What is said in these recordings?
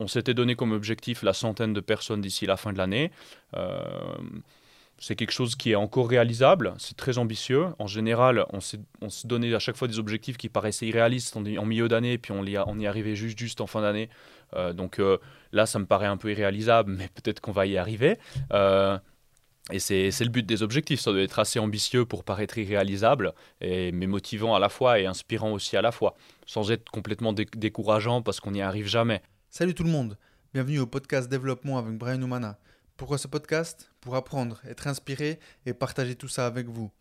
on s'était donné comme objectif la centaine de personnes d'ici la fin de l'année. Euh, c'est quelque chose qui est encore réalisable, c'est très ambitieux. En général, on s'est donné à chaque fois des objectifs qui paraissaient irréalistes en, milieu d'année, puis on, y arrivait juste, juste en fin d'année. Euh, donc euh, là, ça me paraît un peu irréalisable, mais peut-être qu'on va y arriver. Et c'est le but des objectifs, ça doit être assez ambitieux pour paraître irréalisable, mais motivant à la fois et inspirant aussi à la fois, sans être complètement décourageant parce qu'on n'y arrive jamais. Salut tout le monde, bienvenue au podcast Développement avec Brian Oumana. Pourquoi ce podcast? Pour apprendre, être inspiré et partager tout ça avec vous.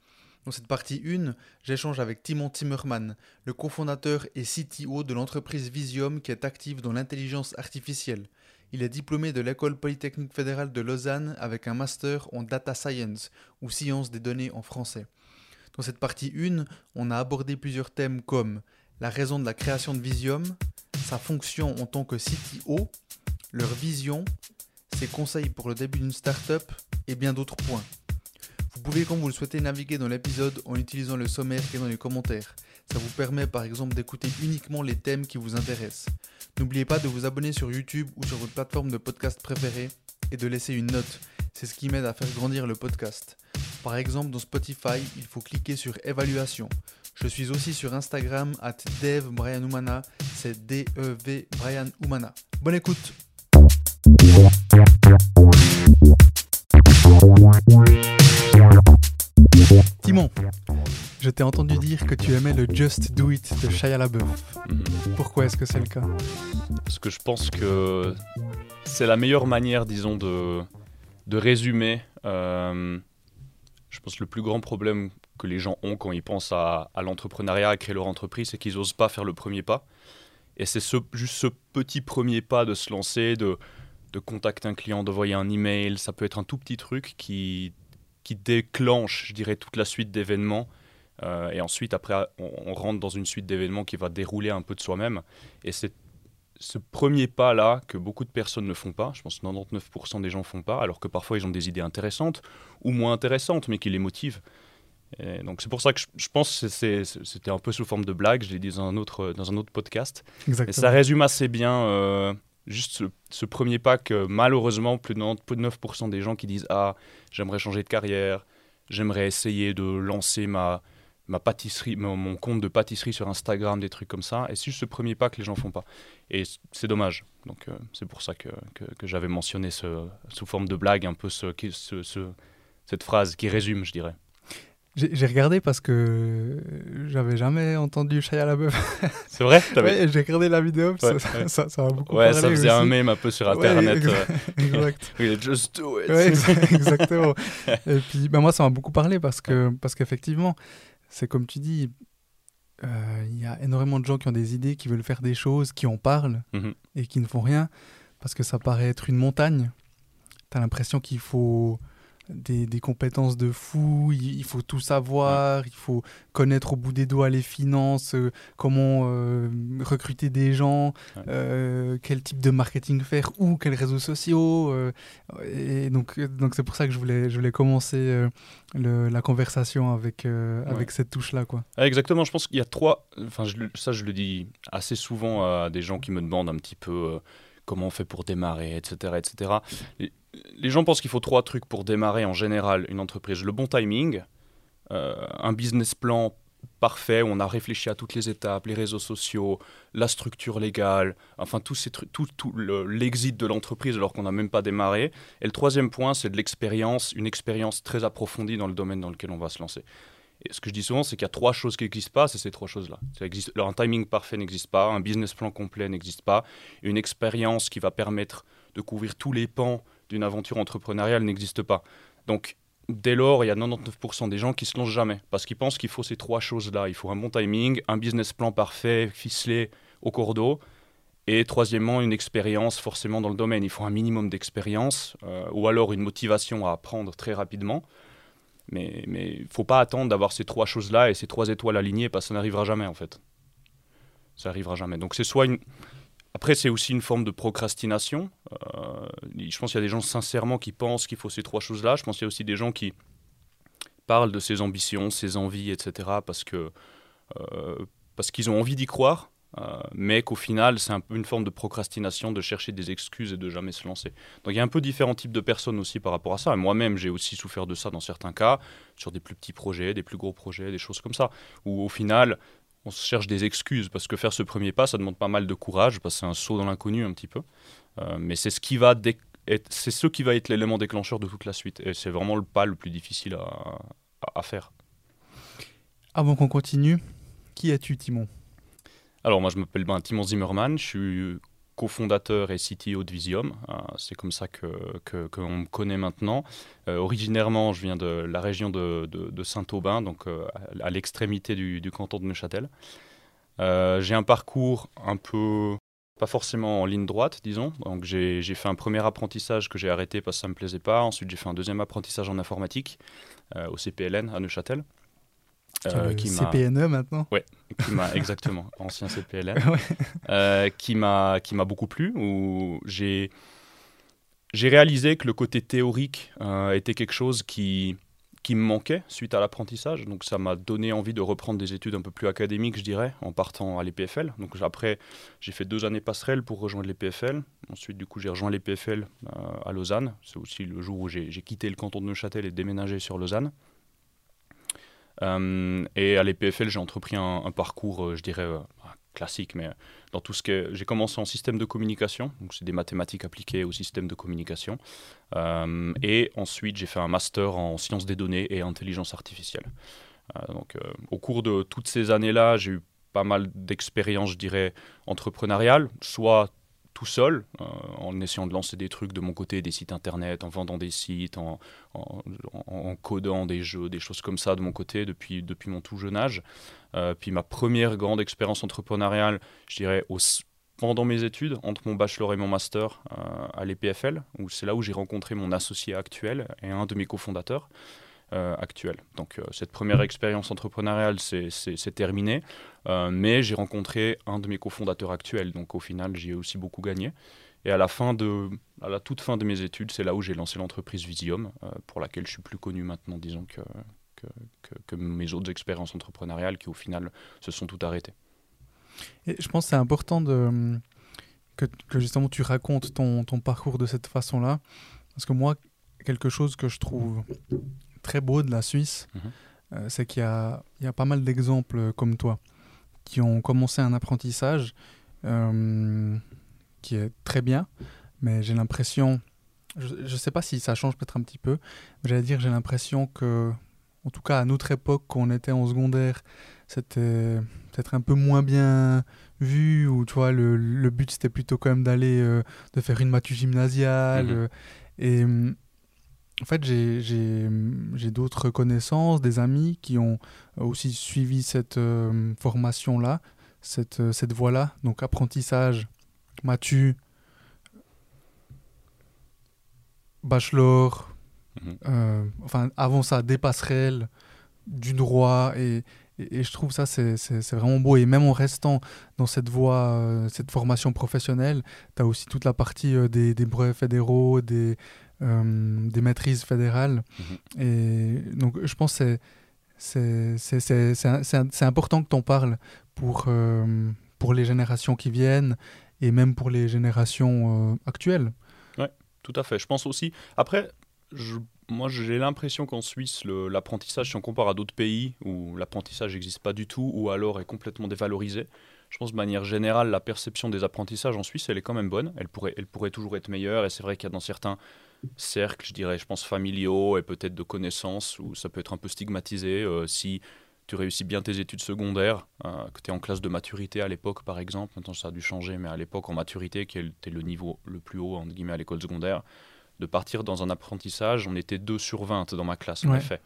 Dans cette partie 1, j'échange avec Timon Timmerman, le cofondateur et CTO de l'entreprise Visium qui est active dans l'intelligence artificielle. Il est diplômé de l'École polytechnique fédérale de Lausanne avec un master en data science ou science des données en français. Dans cette partie 1, on a abordé plusieurs thèmes comme la raison de la création de Visium, sa fonction en tant que CTO, leur vision ses conseils pour le début d'une startup et bien d'autres points. Vous pouvez, quand vous le souhaitez, naviguer dans l'épisode en utilisant le sommaire est dans les commentaires. Ça vous permet par exemple d'écouter uniquement les thèmes qui vous intéressent. N'oubliez pas de vous abonner sur YouTube ou sur votre plateforme de podcast préférée et de laisser une note. C'est ce qui m'aide à faire grandir le podcast. Par exemple, dans Spotify, il faut cliquer sur évaluation. Je suis aussi sur Instagram at Dev c'est D-E-V Brian Humana. Bonne écoute! Timon, je t'ai entendu dire que tu aimais le Just Do It de Shia LaBeouf. Mhm. Pourquoi est-ce que c'est le cas? Parce que je pense que c'est la meilleure manière, disons, de, de résumer. Euh, je pense que le plus grand problème que les gens ont quand ils pensent à, l'entrepreneuriat, à créer leur entreprise, c'est qu'ils n'osent pas faire le premier pas. Et c'est ce, juste ce petit premier pas de se lancer, de, de contacter un client, d'envoyer un email. Ça peut être un tout petit truc qui, qui déclenche, je dirais, toute la suite d'événements. Euh, et ensuite, après, on, rentre dans une suite d'événements qui va dérouler un peu de soi-même. Et c'est ce premier pas-là que beaucoup de personnes ne font pas. Je pense que 99% des gens ne font pas, alors que parfois ils ont des idées intéressantes ou moins intéressantes, mais qui les motivent. Et donc c'est pour ça que je, pense que c'était un peu sous forme de blague, je l'ai dit dans un autre, dans un autre podcast. Et ça résume assez bien euh, juste ce, premier pas que malheureusement, plus de 9% des gens qui disent Ah, j'aimerais changer de carrière, j'aimerais essayer de lancer ma, ma pâtisserie, mon, compte de pâtisserie sur Instagram, des trucs comme ça. Et c'est juste ce premier pas que les gens font pas. Et c'est dommage. Donc euh, c'est pour ça que, que, j'avais mentionné ce, sous forme de blague un peu ce, ce, cette phrase qui résume, je dirais. J'ai regardé parce que j'avais jamais entendu Shia LaBeouf. C'est vrai? Ouais, J'ai regardé la vidéo, ça, ça, a beaucoup Ouais, ça faisait un mème un peu sur Internet. Exact. Just do it. exactement. Et puis, ben moi, ça m'a beaucoup parlé parce que parce qu'effectivement, c'est comme tu dis, euh, il y a énormément de gens qui ont des idées, qui veulent faire des choses, qui en parlent mhm. et qui ne font rien parce que ça paraît être une montagne. Tu as l'impression qu'il faut des, compétences de fou, il, faut tout savoir, il faut connaître au bout des doigts les finances, euh, comment euh, recruter des gens, euh, quel type de marketing faire, ou quels réseaux sociaux. et donc donc c'est pour ça que je voulais, je voulais commencer la conversation avec, avec cette touche-là. quoi. exactement, je pense qu'il y a trois, enfin ça je le dis assez souvent à des gens qui me demandent un petit peu comment on fait pour démarrer, etc. etc les gens pensent qu'il faut trois trucs pour démarrer en général une entreprise. Le bon timing, euh, un business plan parfait où on a réfléchi à toutes les étapes, les réseaux sociaux, la structure légale, enfin tout, l'exit de l'entreprise alors qu'on n'a même pas démarré. Et le troisième point, c'est de l'expérience, une expérience très approfondie dans le domaine dans lequel on va se lancer. Et ce que je dis souvent, c'est qu'il y a trois choses qui n'existent pas, c'est ces trois choses-là. Un timing parfait n'existe pas, un business plan complet n'existe pas, une expérience qui va permettre de couvrir tous les pans d'une aventure entrepreneuriale n'existe pas. Donc, dès lors, il y a 99% des gens qui se lancent jamais parce qu'ils pensent qu'il faut ces trois choses-là. Il faut un bon timing, un business plan parfait, ficelé au cordeau. Et troisièmement, une expérience forcément dans le domaine. Il faut un minimum d'expérience euh, ou alors une motivation à apprendre très rapidement. Mais il ne faut pas attendre d'avoir ces trois choses-là et ces trois étoiles alignées parce que ça n'arrivera jamais en fait. Ça n'arrivera jamais. Donc c'est soit une, après, c'est aussi une forme de procrastination. Euh, je pense qu'il y a des gens sincèrement qui pensent qu'il faut ces trois choses-là. Je pense qu'il y a aussi des gens qui parlent de ses ambitions, ses envies, etc. parce que euh, parce qu'ils ont envie d'y croire. Euh, mais qu'au final, c'est un peu une forme de procrastination de chercher des excuses et de jamais se lancer. Donc il y a un peu différents types de personnes aussi par rapport à ça. Moi-même, j'ai aussi souffert de ça dans certains cas, sur des plus petits projets, des plus gros projets, des choses comme ça, où au final, on se cherche des excuses parce que faire ce premier pas, ça demande pas mal de courage, parce que c'est un saut dans l'inconnu un petit peu. Euh, mais c'est ce qui va c'est ce qui va être l'élément déclencheur de toute la suite. Et c'est vraiment le pas le plus difficile à, à faire. Avant qu'on continue, qui es-tu, Timon? Alors, moi, je m'appelle ben, Timon Zimmerman, je suis cofondateur et CTO de Visium. Euh, c'est comme ça qu'on que, que me connaît maintenant. Euh, originairement, je viens de la région de, Saint-Aubin, donc euh, à l'extrémité du, canton de Neuchâtel. j'ai un parcours un peu, pas forcément en ligne droite, disons. Donc j'ai fait un premier apprentissage que j'ai arrêté parce que ça ne me plaisait pas. Ensuite, j'ai fait un deuxième apprentissage en informatique au CPLN à Neuchâtel. Euh, qui CPNE maintenant Oui, exactement, ancien CPLN, euh, qui m'a qui m'a beaucoup plu. Où j'ai j'ai réalisé que le côté théorique euh, était quelque chose qui qui me manquait suite à l'apprentissage. Donc ça m'a donné envie de reprendre des études un peu plus académiques, je dirais, en partant à l'EPFL. Donc après, j'ai fait deux années passerelles pour rejoindre l'EPFL. Ensuite, du coup, j'ai rejoint l'EPFL à Lausanne. C'est aussi le jour où j'ai quitté le canton de Neuchâtel et déménagé sur Lausanne. Euh, et à l'EPFL, j'ai entrepris un, parcours, euh, je dirais, euh, classique, mais dans tout ce que j'ai commencé en système de communication, donc c'est des mathématiques appliquées au système de communication, et ensuite j'ai fait un master en sciences des données et intelligence artificielle. donc au cours de toutes ces années-là, j'ai eu pas mal d'expériences, je dirais, entrepreneuriales, soit tout seul, euh, en essayant de lancer des trucs de mon côté, des sites internet, en vendant des sites, en, codant des jeux, des choses comme ça de mon côté depuis, depuis mon tout jeune âge. Euh, puis ma première grande expérience entrepreneuriale, je dirais, au, pendant mes études, entre mon bachelor et mon master euh, à l'EPFL, où c'est là où j'ai rencontré mon associé actuel et un de mes cofondateurs. Euh, actuel. Donc cette première expérience entrepreneuriale, c'est terminé. Euh, mais j'ai rencontré un de mes cofondateurs actuels, donc au final, j'y ai aussi beaucoup gagné. Et à la, fin de, à la toute fin de mes études, c'est là où j'ai lancé l'entreprise Visium, euh, pour laquelle je suis plus connu maintenant, disons, que, que, que, mes autres expériences entrepreneuriales qui, au final, se sont toutes arrêtées. Et je pense que c'est important de, que, que, justement tu racontes ton, ton parcours de cette façon-là. Parce que moi, quelque chose que je trouve très beau de la Suisse, mhm. euh, c'est qu'il y, y a, pas mal d'exemples comme toi qui ont commencé un apprentissage euh, qui est très bien, mais j'ai l'impression, je ne sais pas si ça change peut-être un petit peu, mais j'allais dire j'ai l'impression que, en tout cas à notre époque, quand on était en secondaire, c'était peut-être un peu moins bien vu, ou tu vois, le, le but c'était plutôt quand même d'aller, euh, de faire une matu gymnasiale, mhm. et en fait, j'ai d'autres connaissances, des amis qui ont aussi suivi cette euh, formation-là, cette, euh, cette voie-là. Donc, apprentissage, matu, bachelor, mhm. euh, enfin, avant ça, des passerelles, du droit. Et, et, je trouve ça, c'est vraiment beau. Et même en restant dans cette voie, cette formation professionnelle, tu as aussi toute la partie des, des brevets fédéraux, des des maîtrises fédérales. Mhm. Et donc, je pense que c'est important que tu en parles pour, euh, pour les générations qui viennent et même pour les générations euh, actuelles. Oui, tout à fait. Je pense aussi. Après, je, moi, j'ai l'impression qu'en Suisse, l'apprentissage, si on compare à d'autres pays où l'apprentissage n'existe pas du tout ou alors est complètement dévalorisé, je pense de manière générale, la perception des apprentissages en Suisse, elle est quand même bonne. Elle pourrait, elle pourrait toujours être meilleure. Et c'est vrai qu'il y a dans certains cercles, je dirais, je pense familiaux et peut-être de connaissances, où ça peut être un peu stigmatisé. Euh, si tu réussis bien tes études secondaires, euh, que tu es en classe de maturité à l'époque, par exemple, maintenant ça a dû changer, mais à l'époque, en maturité, qui était le niveau le plus haut, entre guillemets, à l'école secondaire, de partir dans un apprentissage, on était 2 sur 20 dans ma classe, en effet.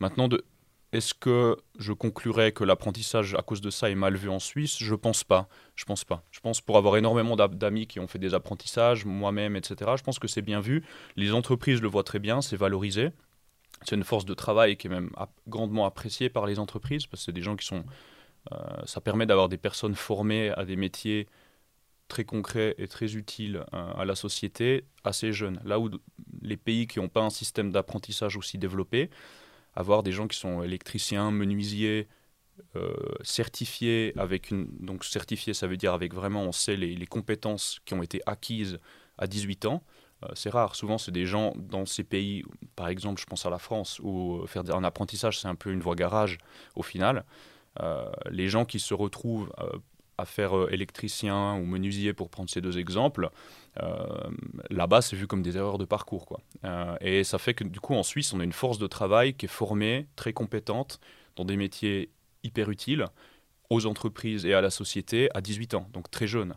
Maintenant, de, est-ce que je conclurais que l'apprentissage à cause de ça est mal vu en Suisse? Je pense pas. Je pense pas. Je pense pour avoir énormément d'amis qui ont fait des apprentissages, moi-même, etc. Je pense que c'est bien vu. Les entreprises le voient très bien, c'est valorisé. C'est une force de travail qui est même grandement appréciée par les entreprises parce que c'est des gens qui sont. Euh, ça permet d'avoir des personnes formées à des métiers très concrets et très utiles euh, à la société assez jeunes. Là où les pays qui n'ont pas un système d'apprentissage aussi développé, avoir des gens qui sont électriciens, menuisiers, certifié avec une. Donc, certifié, ça veut dire avec vraiment, on sait les, les compétences qui ont été acquises à 18 ans. c'est rare. Souvent, c'est des gens dans ces pays, par exemple, je pense à la France, où faire un apprentissage, c'est un peu une voie garage au final. les gens qui se retrouvent à faire euh, électricien ou menuisier pour prendre ces deux exemples, euh, là-bas c'est vu comme des erreurs de parcours. Quoi. Euh, et ça fait que du coup en Suisse on a une force de travail qui est formée, très compétente, dans des métiers hyper utiles aux entreprises et à la société à 18 ans, donc très jeune.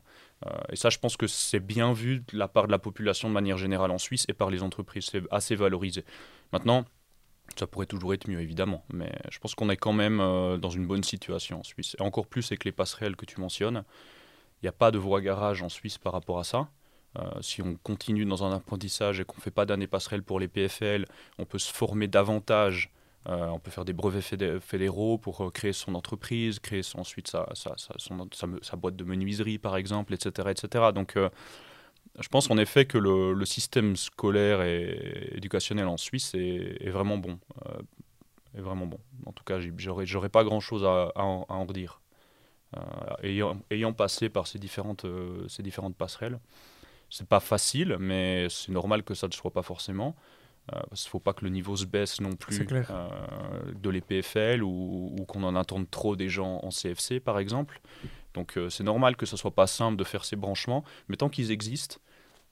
et ça, je pense que c'est bien vu de la part de la population de manière générale en Suisse et par les entreprises. C'est assez valorisé. Maintenant, ça pourrait toujours être mieux, évidemment, mais je pense qu'on est quand même euh, dans une bonne situation en Suisse. Et encore plus avec les passerelles que tu mentionnes. Il n'y a pas de voie garage en Suisse par rapport à ça. Euh, si on continue dans un apprentissage et qu'on ne fait pas d'année passerelle pour les PFL, on peut se former davantage. Euh, on peut faire des brevets fédéraux pour créer son entreprise, créer ensuite sa, sa, boîte de menuiserie, par exemple, etc. etc. Donc, je pense en effet que le, système scolaire et éducationnel en Suisse est, vraiment bon. Euh, est vraiment bon. En tout cas, j'aurais pas grand-chose à, en redire. Euh, ayant, ayant, passé par ces différentes, euh, ces différentes passerelles, c'est pas facile, mais c'est normal que ça ne soit pas forcément. parce qu'il ne faut pas que le niveau se baisse non plus de l'EPFL ou, ou qu'on en attende trop des gens en CFC, par exemple. Donc euh, c'est normal que ce soit pas simple de faire ces branchements, mais tant qu'ils existent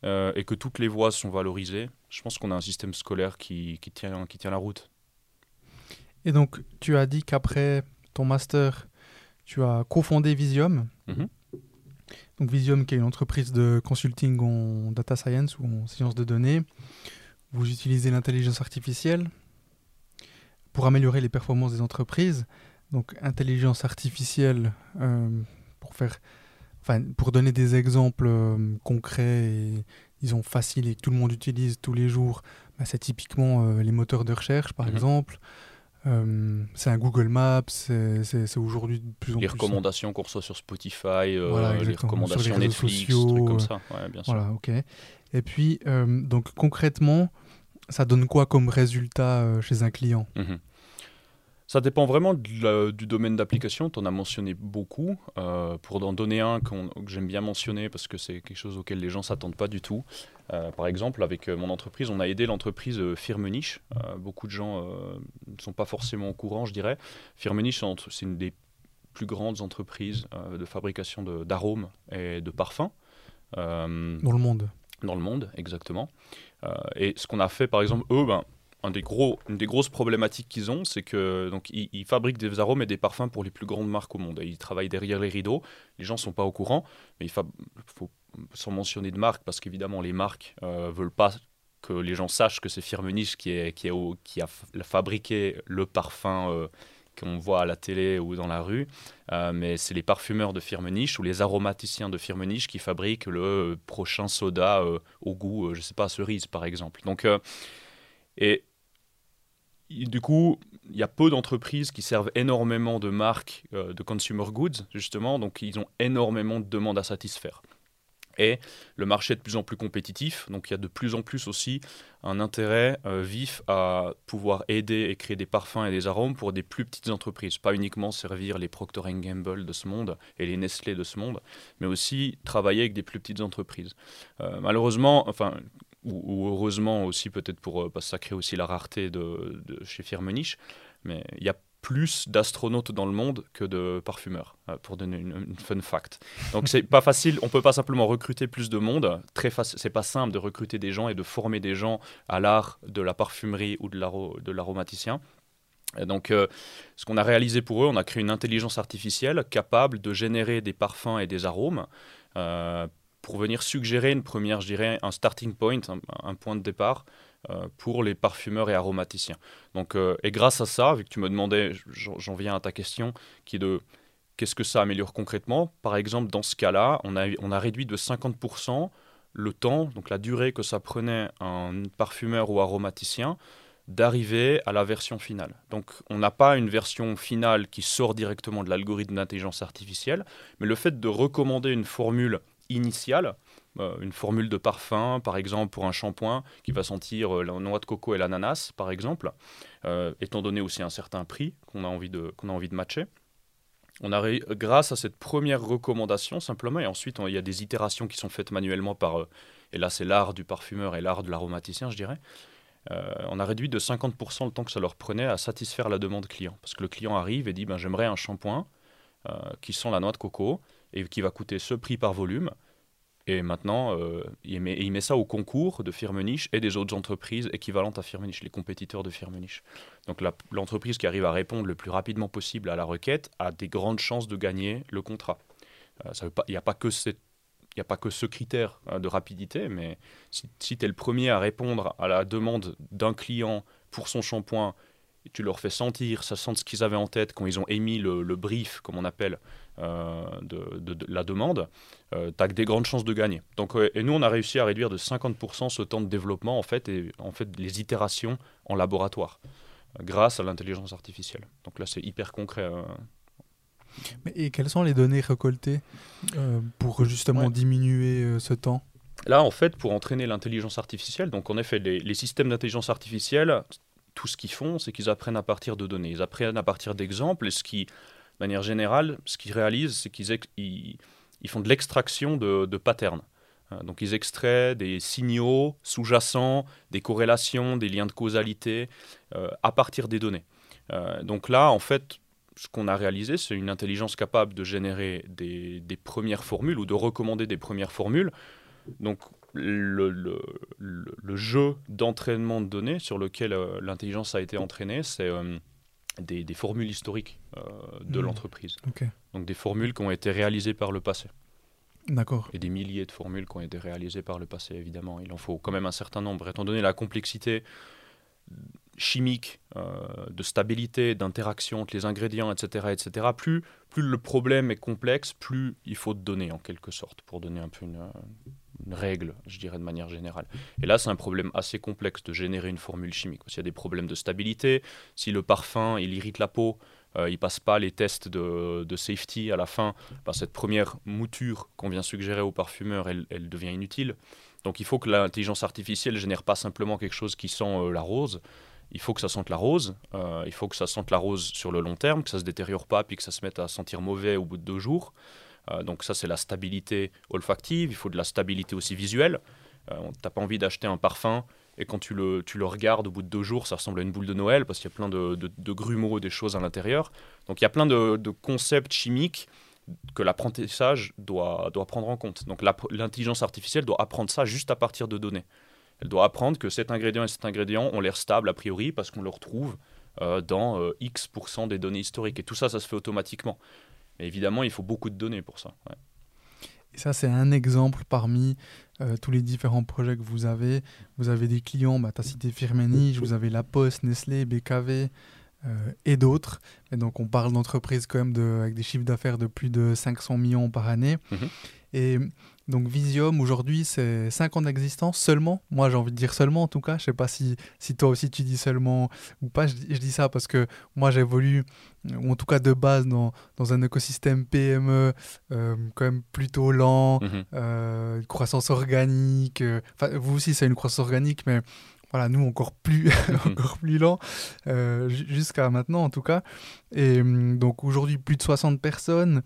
euh, et que toutes les voies sont valorisées, je pense qu'on a un système scolaire qui, qui, tient, qui tient la route. Et donc tu as dit qu'après ton master, tu as cofondé Visium. Mhm. Donc Visium qui est une entreprise de consulting en data science ou en sciences de données. Vous utilisez l'intelligence artificielle pour améliorer les performances des entreprises. Donc intelligence artificielle, euh, pour faire, enfin, pour donner des exemples euh, concrets et disons faciles et que tout le monde utilise tous les jours, bah, c'est typiquement euh, les moteurs de recherche, par mhm. exemple. Euh, c'est un Google Maps, c'est aujourd'hui de plus en les plus. Les recommandations qu'on reçoit sur Spotify, les recommandations Netflix, sociaux, trucs comme ça. bien sûr. Voilà, ok. Et puis, donc concrètement, ça donne quoi comme résultat chez un client? Mhm. Ça dépend vraiment du domaine d'application. Tu en as mentionné beaucoup. Euh, pour en donner un que j'aime bien mentionner parce que c'est quelque chose auquel les gens s'attendent pas du tout. Euh, par exemple, avec euh, mon entreprise, on a aidé l'entreprise Firmenich. beaucoup de gens ne sont pas forcément au courant, je dirais. Firmenich, c'est une des plus grandes entreprises de fabrication d'arômes et de parfums. dans le monde. Dans le monde, exactement. et ce qu'on a fait, par exemple, eux, ben, un des gros, une des grosses problématiques qu'ils ont, c'est que donc ils, fabriquent des arômes et des parfums pour les plus grandes marques au monde. ils travaillent derrière les rideaux. Les gens sont pas au courant, mais il faut sans mentionner de marque parce qu'évidemment les marques euh, veulent pas que les gens sachent que c'est Firmenich qui est qui, a fabriqué le parfum. Euh, qu'on voit à la télé ou dans la rue, euh, mais c'est les parfumeurs de Firmenich ou les aromaticiens de Firmenich qui fabriquent le prochain soda au goût, je sais pas, cerise par exemple. Donc, et du coup, il y a peu d'entreprises qui servent énormément de marques euh, de consumer goods, justement, donc ils ont énormément de demandes à satisfaire. Et le marché est de plus en plus compétitif, donc il y a de plus en plus aussi un intérêt euh, vif à pouvoir aider et créer des parfums et des arômes pour des plus petites entreprises, pas uniquement servir les Procter Gamble de ce monde et les Nestlé de ce monde, mais aussi travailler avec des plus petites entreprises. Euh, malheureusement, enfin, ou, heureusement aussi peut-être pour euh, parce que ça crée aussi la rareté de, chez Firmenich, mais il y a plus d'astronautes dans le monde que de parfumeurs, euh, pour donner une, fun fact. Donc c'est pas facile, on peut pas simplement recruter plus de monde. Très c'est pas simple de recruter des gens et de former des gens à l'art de la parfumerie ou de l'aromaticien. Donc, euh, ce qu'on a réalisé pour eux, on a créé une intelligence artificielle capable de générer des parfums et des arômes pour venir suggérer une première, je dirais, un starting point, un, point de départ euh, pour les parfumeurs et aromaticiens. Donc, euh, et grâce à ça, vu que tu me demandais, j'en viens à ta question, qui est de qu'est-ce que ça améliore concrètement? Par exemple, dans ce cas-là, on a, on a réduit de 50% le temps, donc la durée que ça prenait un parfumeur ou aromaticien d'arriver à la version finale. Donc on n'a pas une version finale qui sort directement de l'algorithme d'intelligence artificielle, mais le fait de recommander une formule initiale, euh, une formule de parfum, par exemple pour un shampoing qui va sentir euh, la noix de coco et l'ananas, par exemple, euh, étant donné aussi un certain prix qu'on a envie de, qu'on a envie de matcher. on a grâce à cette première recommandation simplement, et ensuite il y a des itérations qui sont faites manuellement par, et là c'est l'art du parfumeur et l'art de l'aromaticien, je dirais. on a réduit de 50% le temps que ça leur prenait à satisfaire la demande client. Parce que le client arrive et dit ben, J'aimerais un shampoing qui sent la noix de coco et qui va coûter ce prix par volume. Et maintenant, euh, il, met, ça au concours de Firmenich et des autres entreprises équivalentes à Firmenich, les compétiteurs de Firmenich. Donc l'entreprise qui arrive à répondre le plus rapidement possible à la requête a des grandes chances de gagner le contrat. Euh, il n'y a, pas que a pas que ce critère hein, de rapidité, mais si, si tu es le premier à répondre à la demande d'un client pour son shampoing, tu leur fais sentir, ça sent ce qu'ils avaient en tête quand ils ont émis le brief, comme on appelle, euh, de, la demande, euh, tu as des grandes chances de gagner. Donc, et nous, on a réussi à réduire de 50% ce temps de développement, en fait, et en fait, les itérations en laboratoire, grâce à l'intelligence artificielle. Donc là, c'est hyper concret. Hein. et quelles sont les données récoltées euh, pour justement diminuer ce temps? Là, en fait, pour entraîner l'intelligence artificielle, donc en effet, les, les systèmes d'intelligence artificielle, tout ce qu'ils font, c'est qu'ils apprennent à partir de données. Ils apprennent à partir d'exemples, et ce qui de manière générale, ce qu'ils réalisent, c'est qu'ils ils, font de l'extraction de, patterns. Euh, donc ils extraient des signaux sous-jacents, des corrélations, des liens de causalité euh, à partir des données. Euh, donc là, en fait, ce qu'on a réalisé, c'est une intelligence capable de générer des, premières formules ou de recommander des premières formules. Donc le, le jeu d'entraînement de données sur lequel l'intelligence a été entraînée, c'est des, formules historiques euh, de hmm. l'entreprise. Donc des formules qui ont été réalisées par le passé. D'accord. Et des milliers de formules qui ont été réalisées par le passé, évidemment. Il en faut quand même un certain nombre. Étant donné la complexité chimique, euh, de stabilité, d'interaction entre les ingrédients, etc., etc., plus, plus le problème est complexe, plus il faut de données, en quelque sorte, pour donner un peu une, une règle, je dirais de manière générale. Et là, c'est un problème assez complexe de générer une formule chimique. S'il y a des problèmes de stabilité, si le parfum, il irrite la peau, euh, il passe pas les tests de, safety à la fin, bah, cette première mouture qu'on vient suggérer au parfumeur, elle, elle, devient inutile. Donc il faut que l'intelligence artificielle génère pas simplement quelque chose qui sent euh, la rose, il faut que ça sente la rose, euh, il faut que ça sente la rose sur le long terme, que ça se détériore pas, puis que ça se mette à sentir mauvais au bout de deux jours. Euh, donc ça, c'est la stabilité olfactive. Il faut de la stabilité aussi visuelle. Euh, tu n'as pas envie d'acheter un parfum et quand tu le, tu le regardes au bout de deux jours, ça ressemble à une boule de Noël parce qu'il y a plein de, de, grumeaux, des choses à l'intérieur. Donc il y a plein de, de concepts chimiques que l'apprentissage doit, doit prendre en compte. Donc l'intelligence artificielle doit apprendre ça juste à partir de données. Elle doit apprendre que cet ingrédient et cet ingrédient ont l'air stables a priori parce qu'on le retrouve euh, dans X% des données historiques. Et tout ça, ça se fait automatiquement évidemment, il faut beaucoup de données pour ça. Et ça, c'est un exemple parmi euh, tous les différents projets que vous avez. Vous avez des clients, bah, tu as cité Firmenich, vous avez La Poste, Nestlé, BKV euh, et d'autres. Et donc, on parle d'entreprises quand même de, avec des chiffres d'affaires de plus de 500 millions par année. Mhm. Et donc Visium, aujourd'hui, c'est 5 ans d'existence seulement. Moi, j'ai envie de dire seulement, en tout cas. Je sais pas si, si toi aussi tu dis seulement ou pas. Je, dis ça parce que moi, j'évolue, ou en tout cas de base, dans, dans un écosystème PME euh, quand même plutôt lent, mhm. euh, croissance organique. Euh, enfin, vous aussi, c'est une croissance organique, mais voilà, nous encore plus, mhm. encore plus lent, jusqu'à maintenant en tout cas. Et hum, donc aujourd'hui, plus de 60 personnes.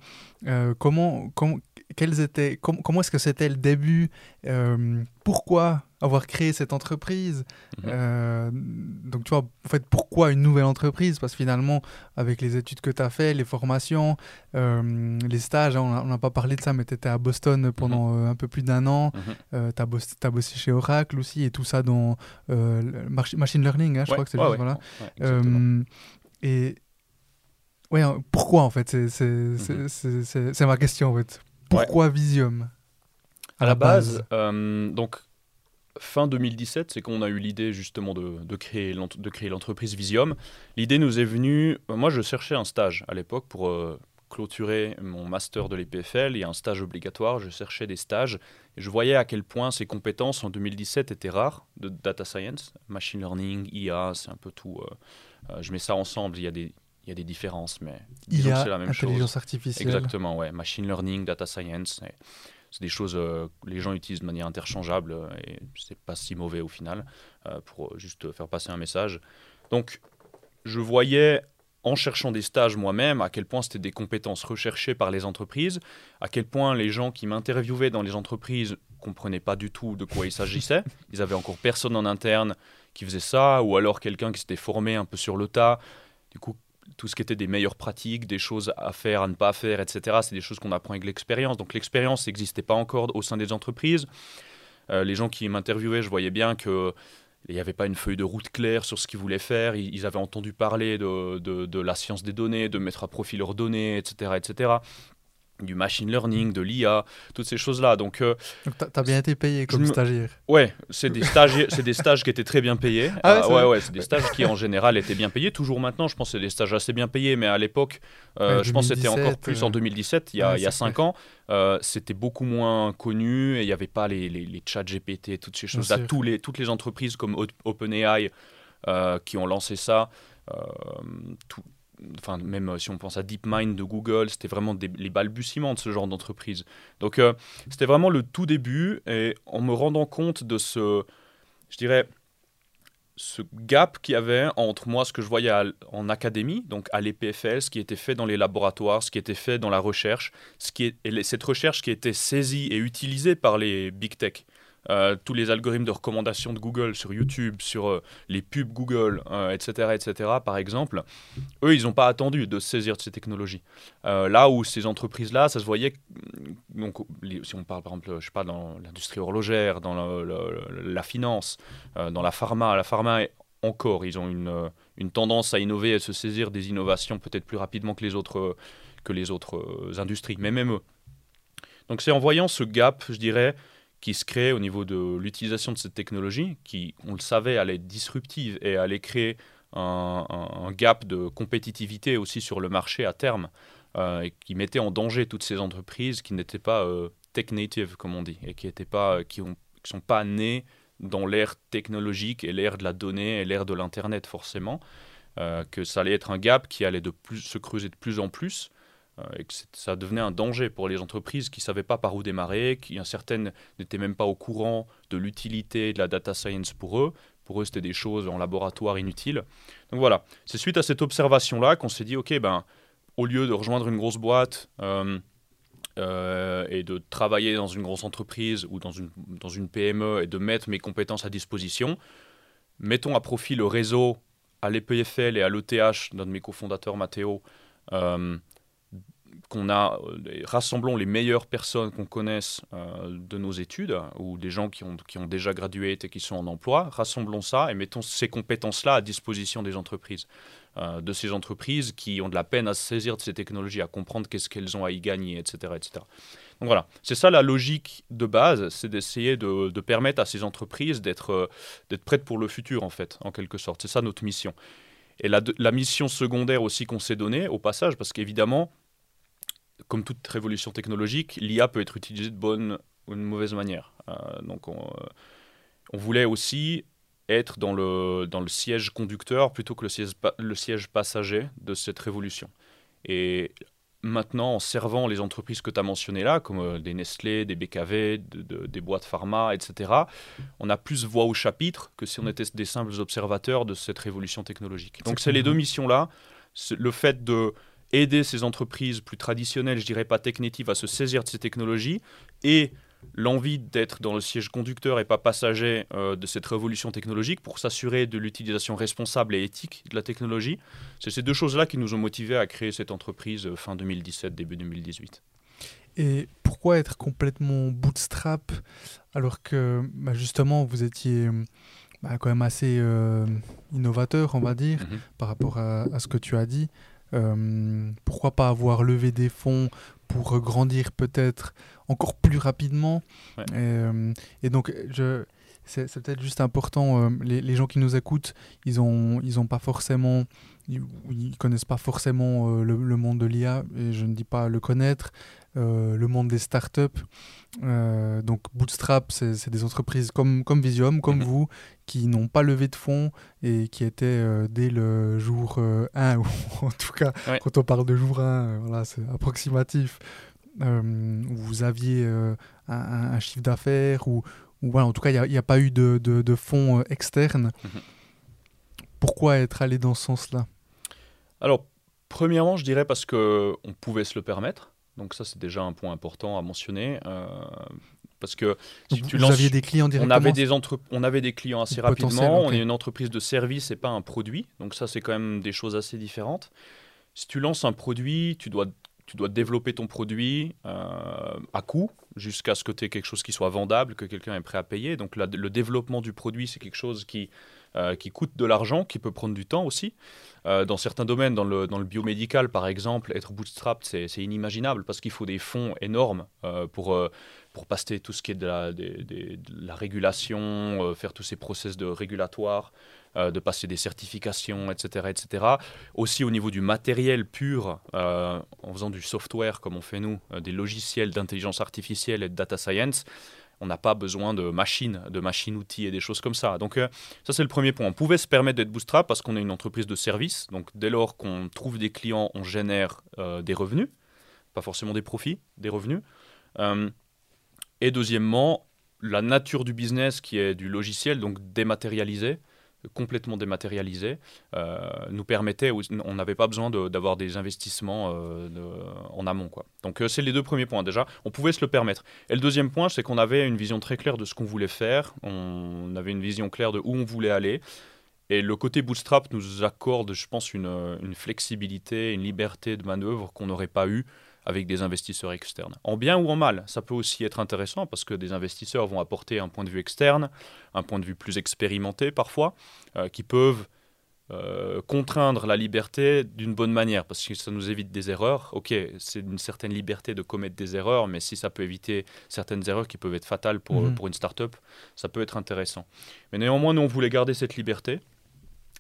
comment, comment, quels étaient, comment est-ce que c'était le début euh, Pourquoi avoir créé cette entreprise mhm. euh, Donc, tu vois, en fait, pourquoi une nouvelle entreprise? Parce que finalement, avec les études que tu as fait, les formations, euh, les stages, hein, on n'a pas parlé de ça, mais tu étais à Boston pendant mhm. un peu plus d'un an. Mhm. tu as, bossé chez Oracle aussi, et tout ça dans machine learning, hein, je crois que c'est ouais, voilà. et ouais, hein, pourquoi en fait? C'est ma question en fait. Pourquoi Visium À la base, euh, donc fin 2017, c'est qu'on a eu l'idée justement de, de créer l'entreprise Visium. L'idée nous est venue, euh, moi je cherchais un stage à l'époque pour euh, clôturer mon master de l'EPFL et un stage obligatoire, je cherchais des stages et je voyais à quel point ces compétences en 2017 étaient rares de data science, machine learning, IA, c'est un peu tout. je mets ça ensemble, il y a des, il y a des différences, mais disons c'est la même intelligence artificielle. Exactement, ouais. Machine learning, data science, c'est des choses euh, que les gens utilisent de manière interchangeable euh, et c'est pas si mauvais au final euh, pour juste faire passer un message. Donc, je voyais en cherchant des stages moi-même, à quel point c'était des compétences recherchées par les entreprises, à quel point les gens qui m'interviewaient dans les entreprises comprenaient pas du tout de quoi il s'agissait. Ils avaient encore personne en interne qui faisait ça, ou alors quelqu'un qui s'était formé un peu sur le tas. Du coup, tout ce qui était des meilleures pratiques, des choses à faire, à ne pas faire, etc., c'est des choses qu'on apprend avec l'expérience. Donc l'expérience n'existait pas encore au sein des entreprises. Euh, les gens qui m'interviewaient, je voyais bien que il n'y avait pas une feuille de route claire sur ce qu'ils voulaient faire. Ils, avaient entendu parler de, de, de, la science des données, de mettre à profit leurs données, etc., etc du machine learning, de l'IA, toutes ces choses-là. Donc, euh, tu as bien été payé comme stagiaire. Ouais, c'est des stages, des stages qui étaient très bien payés. Ah ouais, euh, ouais, c'est des stages qui en général étaient bien payés. Toujours maintenant, je pense que c'est des stages assez bien payés, mais à l'époque, euh, je pense que c'était encore plus en 2017, il y a, il y a 5 ans. c'était beaucoup moins connu et il n'y avait pas les, les, les chats GPT toutes ces choses-là. Tous les, toutes les entreprises comme OpenAI qui ont lancé ça, tout, enfin même euh, si on pense à DeepMind de Google, c'était vraiment les balbutiements de ce genre d'entreprise. Donc euh, c'était vraiment le tout début et en me rendant compte de ce, je dirais, ce gap qu'il y avait entre moi, ce que je voyais en académie, donc à l'EPFL, ce qui était fait dans les laboratoires, ce qui était fait dans la recherche, ce qui est, et cette recherche qui était saisie et utilisée par les big tech. Euh, tous les algorithmes de recommandation de Google sur YouTube, sur euh, les pubs Google, etc., euh, etc., par exemple, eux, ils n'ont pas attendu de saisir de ces technologies. là où ces entreprises-là, ça se voyait, donc, si on parle par exemple, je sais pas, dans l'industrie horlogère, dans la finance, dans la pharma, la pharma encore, ils ont une, une, tendance à innover et à se saisir des innovations peut-être plus rapidement que les autres, que les autres industries, mais même eux. Donc c'est en voyant ce gap, je dirais, qui se crée au niveau de l'utilisation de cette technologie, qui, on le savait, allait être disruptive et allait créer un, gap de compétitivité aussi sur le marché à terme, euh, et qui mettait en danger toutes ces entreprises qui n'étaient pas euh, tech native, comme on dit, et qui ne pas, qui, ont, sont pas nées dans l'ère technologique et l'ère de la donnée et l'ère de l'Internet, forcément. Euh, que ça allait être un gap qui allait de plus, se creuser de plus en plus et que ça devenait un danger pour les entreprises qui ne savaient pas par où démarrer, qui certaines n'étaient même pas au courant de l'utilité de la data science pour eux. Pour eux, c'était des choses en laboratoire inutiles. Donc voilà, c'est suite à cette observation-là qu'on s'est dit, OK, ben, au lieu de rejoindre une grosse boîte euh, euh, et de travailler dans une grosse entreprise ou dans une, dans une PME et de mettre mes compétences à disposition, mettons à profit le réseau à l'EPFL et à l'ETH, d'un de mes cofondateurs, Mathéo, qu'on a, euh, rassemblons les meilleures personnes qu'on connaisse euh, de nos études, ou des gens qui ont, qui ont déjà gradué et qui sont en emploi, rassemblons ça et mettons ces compétences-là à disposition des entreprises. Euh, de ces entreprises qui ont de la peine à saisir de ces technologies, à comprendre qu'est-ce qu'elles ont à y gagner, etc. etc. Donc voilà, c'est ça la logique de base, c'est d'essayer de, permettre à ces entreprises d'être d'être prêtes pour le futur, en fait, en quelque sorte. C'est ça notre mission. Et la mission secondaire aussi qu'on s'est donnée, au passage, parce qu'évidemment, comme toute révolution technologique, l'IA peut être utilisée de bonne ou de mauvaise manière. Euh, donc on, euh, on, voulait aussi être dans le, dans le siège conducteur plutôt que le siège, le siège passager de cette révolution. Et maintenant, en servant les entreprises que tu as mentionnées là, comme euh, des Nestlé, des BKV, des boîtes pharma, etc., on a plus voix au chapitre que si on était des simples observateurs de cette révolution technologique. Donc c'est les deux missions-là. Le fait de aider ces entreprises plus traditionnelles, je dirais pas technitives, à se saisir de ces technologies et l'envie d'être dans le siège conducteur et pas passager euh, de cette révolution technologique pour s'assurer de l'utilisation responsable et éthique de la technologie. C'est ces deux choses-là qui nous ont motivés à créer cette entreprise euh, fin 2017, début 2018. Et pourquoi être complètement bootstrap alors que bah, justement vous étiez bah, quand même assez euh, innovateur, on va dire, mm-hmm. par rapport à, ce que tu as dit? Euh, pourquoi pas avoir levé des fonds pour grandir peut-être encore plus rapidement euh, et, donc, je, c'est, peut-être juste important, euh, les, gens qui nous écoutent, ils n'ont ils ont pas forcément, ils, ils connaissent pas forcément le, le, monde de l'IA, et je ne dis pas le connaître, euh, le monde des startups. Euh, donc Bootstrap, c'est des entreprises comme, comme Visium, comme mhm. vous, qui n'ont pas levé de fonds et qui étaient euh, dès le jour 1, ou en tout cas, quand on parle de jour 1, voilà, c'est approximatif, où vous aviez un, chiffre d'affaires, ou, ou voilà, en tout cas, il n'y a, pas eu de, de, fonds externes. Mhm. Pourquoi être allé dans ce sens-là? Alors, Premièrement, je dirais parce qu'on pouvait se le permettre. Donc ça, c'est déjà un point important à mentionner. parce que si tu vous aviez des clients directement on avait des, on avait des clients assez rapidement. On est une entreprise de service et pas un produit. Donc ça, c'est quand même des choses assez différentes. Si tu lances un produit, tu dois tu dois développer ton produit euh, à coût jusqu'à ce que tu aies quelque chose qui soit vendable, que quelqu'un est prêt à payer. Donc le développement du produit, c'est quelque chose qui, euh, qui coûte de l'argent, qui peut prendre du temps aussi. Euh, dans certains domaines, dans le, dans le, biomédical par exemple, être bootstrapped, c'est inimaginable parce qu'il faut des fonds énormes pour, pour passer tout ce qui est de la, régulation, faire tous ces process de régulatoire. Euh, de passer des certifications, etc., etc. Aussi au niveau du matériel pur, euh, en faisant du software comme on fait nous, euh, des logiciels d'intelligence artificielle et de data science, on n'a pas besoin de machines, de machines-outils et des choses comme ça. Donc ça c'est le premier point. On pouvait se permettre d'être bootstrap parce qu'on est une entreprise de service. Donc dès lors qu'on trouve des clients, on génère des revenus, pas forcément des profits, des revenus. et deuxièmement, la nature du business qui est du logiciel, donc dématérialisé, complètement dématérialisé, euh, nous permettait, on n'avait pas besoin d'avoir des investissements euh, en amont. Quoi. Donc euh, c'est les deux premiers points déjà, on pouvait se le permettre. Et le deuxième point, c'est qu'on avait une vision très claire de ce qu'on voulait faire, on avait une vision claire de où on voulait aller. Et le côté bootstrap nous accorde, je pense, une, une flexibilité, une liberté de manœuvre qu'on n'aurait pas eu avec des investisseurs externes. En bien ou en mal, ça peut aussi être intéressant parce que des investisseurs vont apporter un point de vue externe, un point de vue plus expérimenté parfois, euh, qui peuvent euh, contraindre la liberté d'une bonne manière parce que ça nous évite des erreurs. Ok, c'est une certaine liberté de commettre des erreurs, mais si ça peut éviter certaines erreurs qui peuvent être fatales pour, mhm. pour une startup, ça peut être intéressant. Mais néanmoins, nous, on voulait garder cette liberté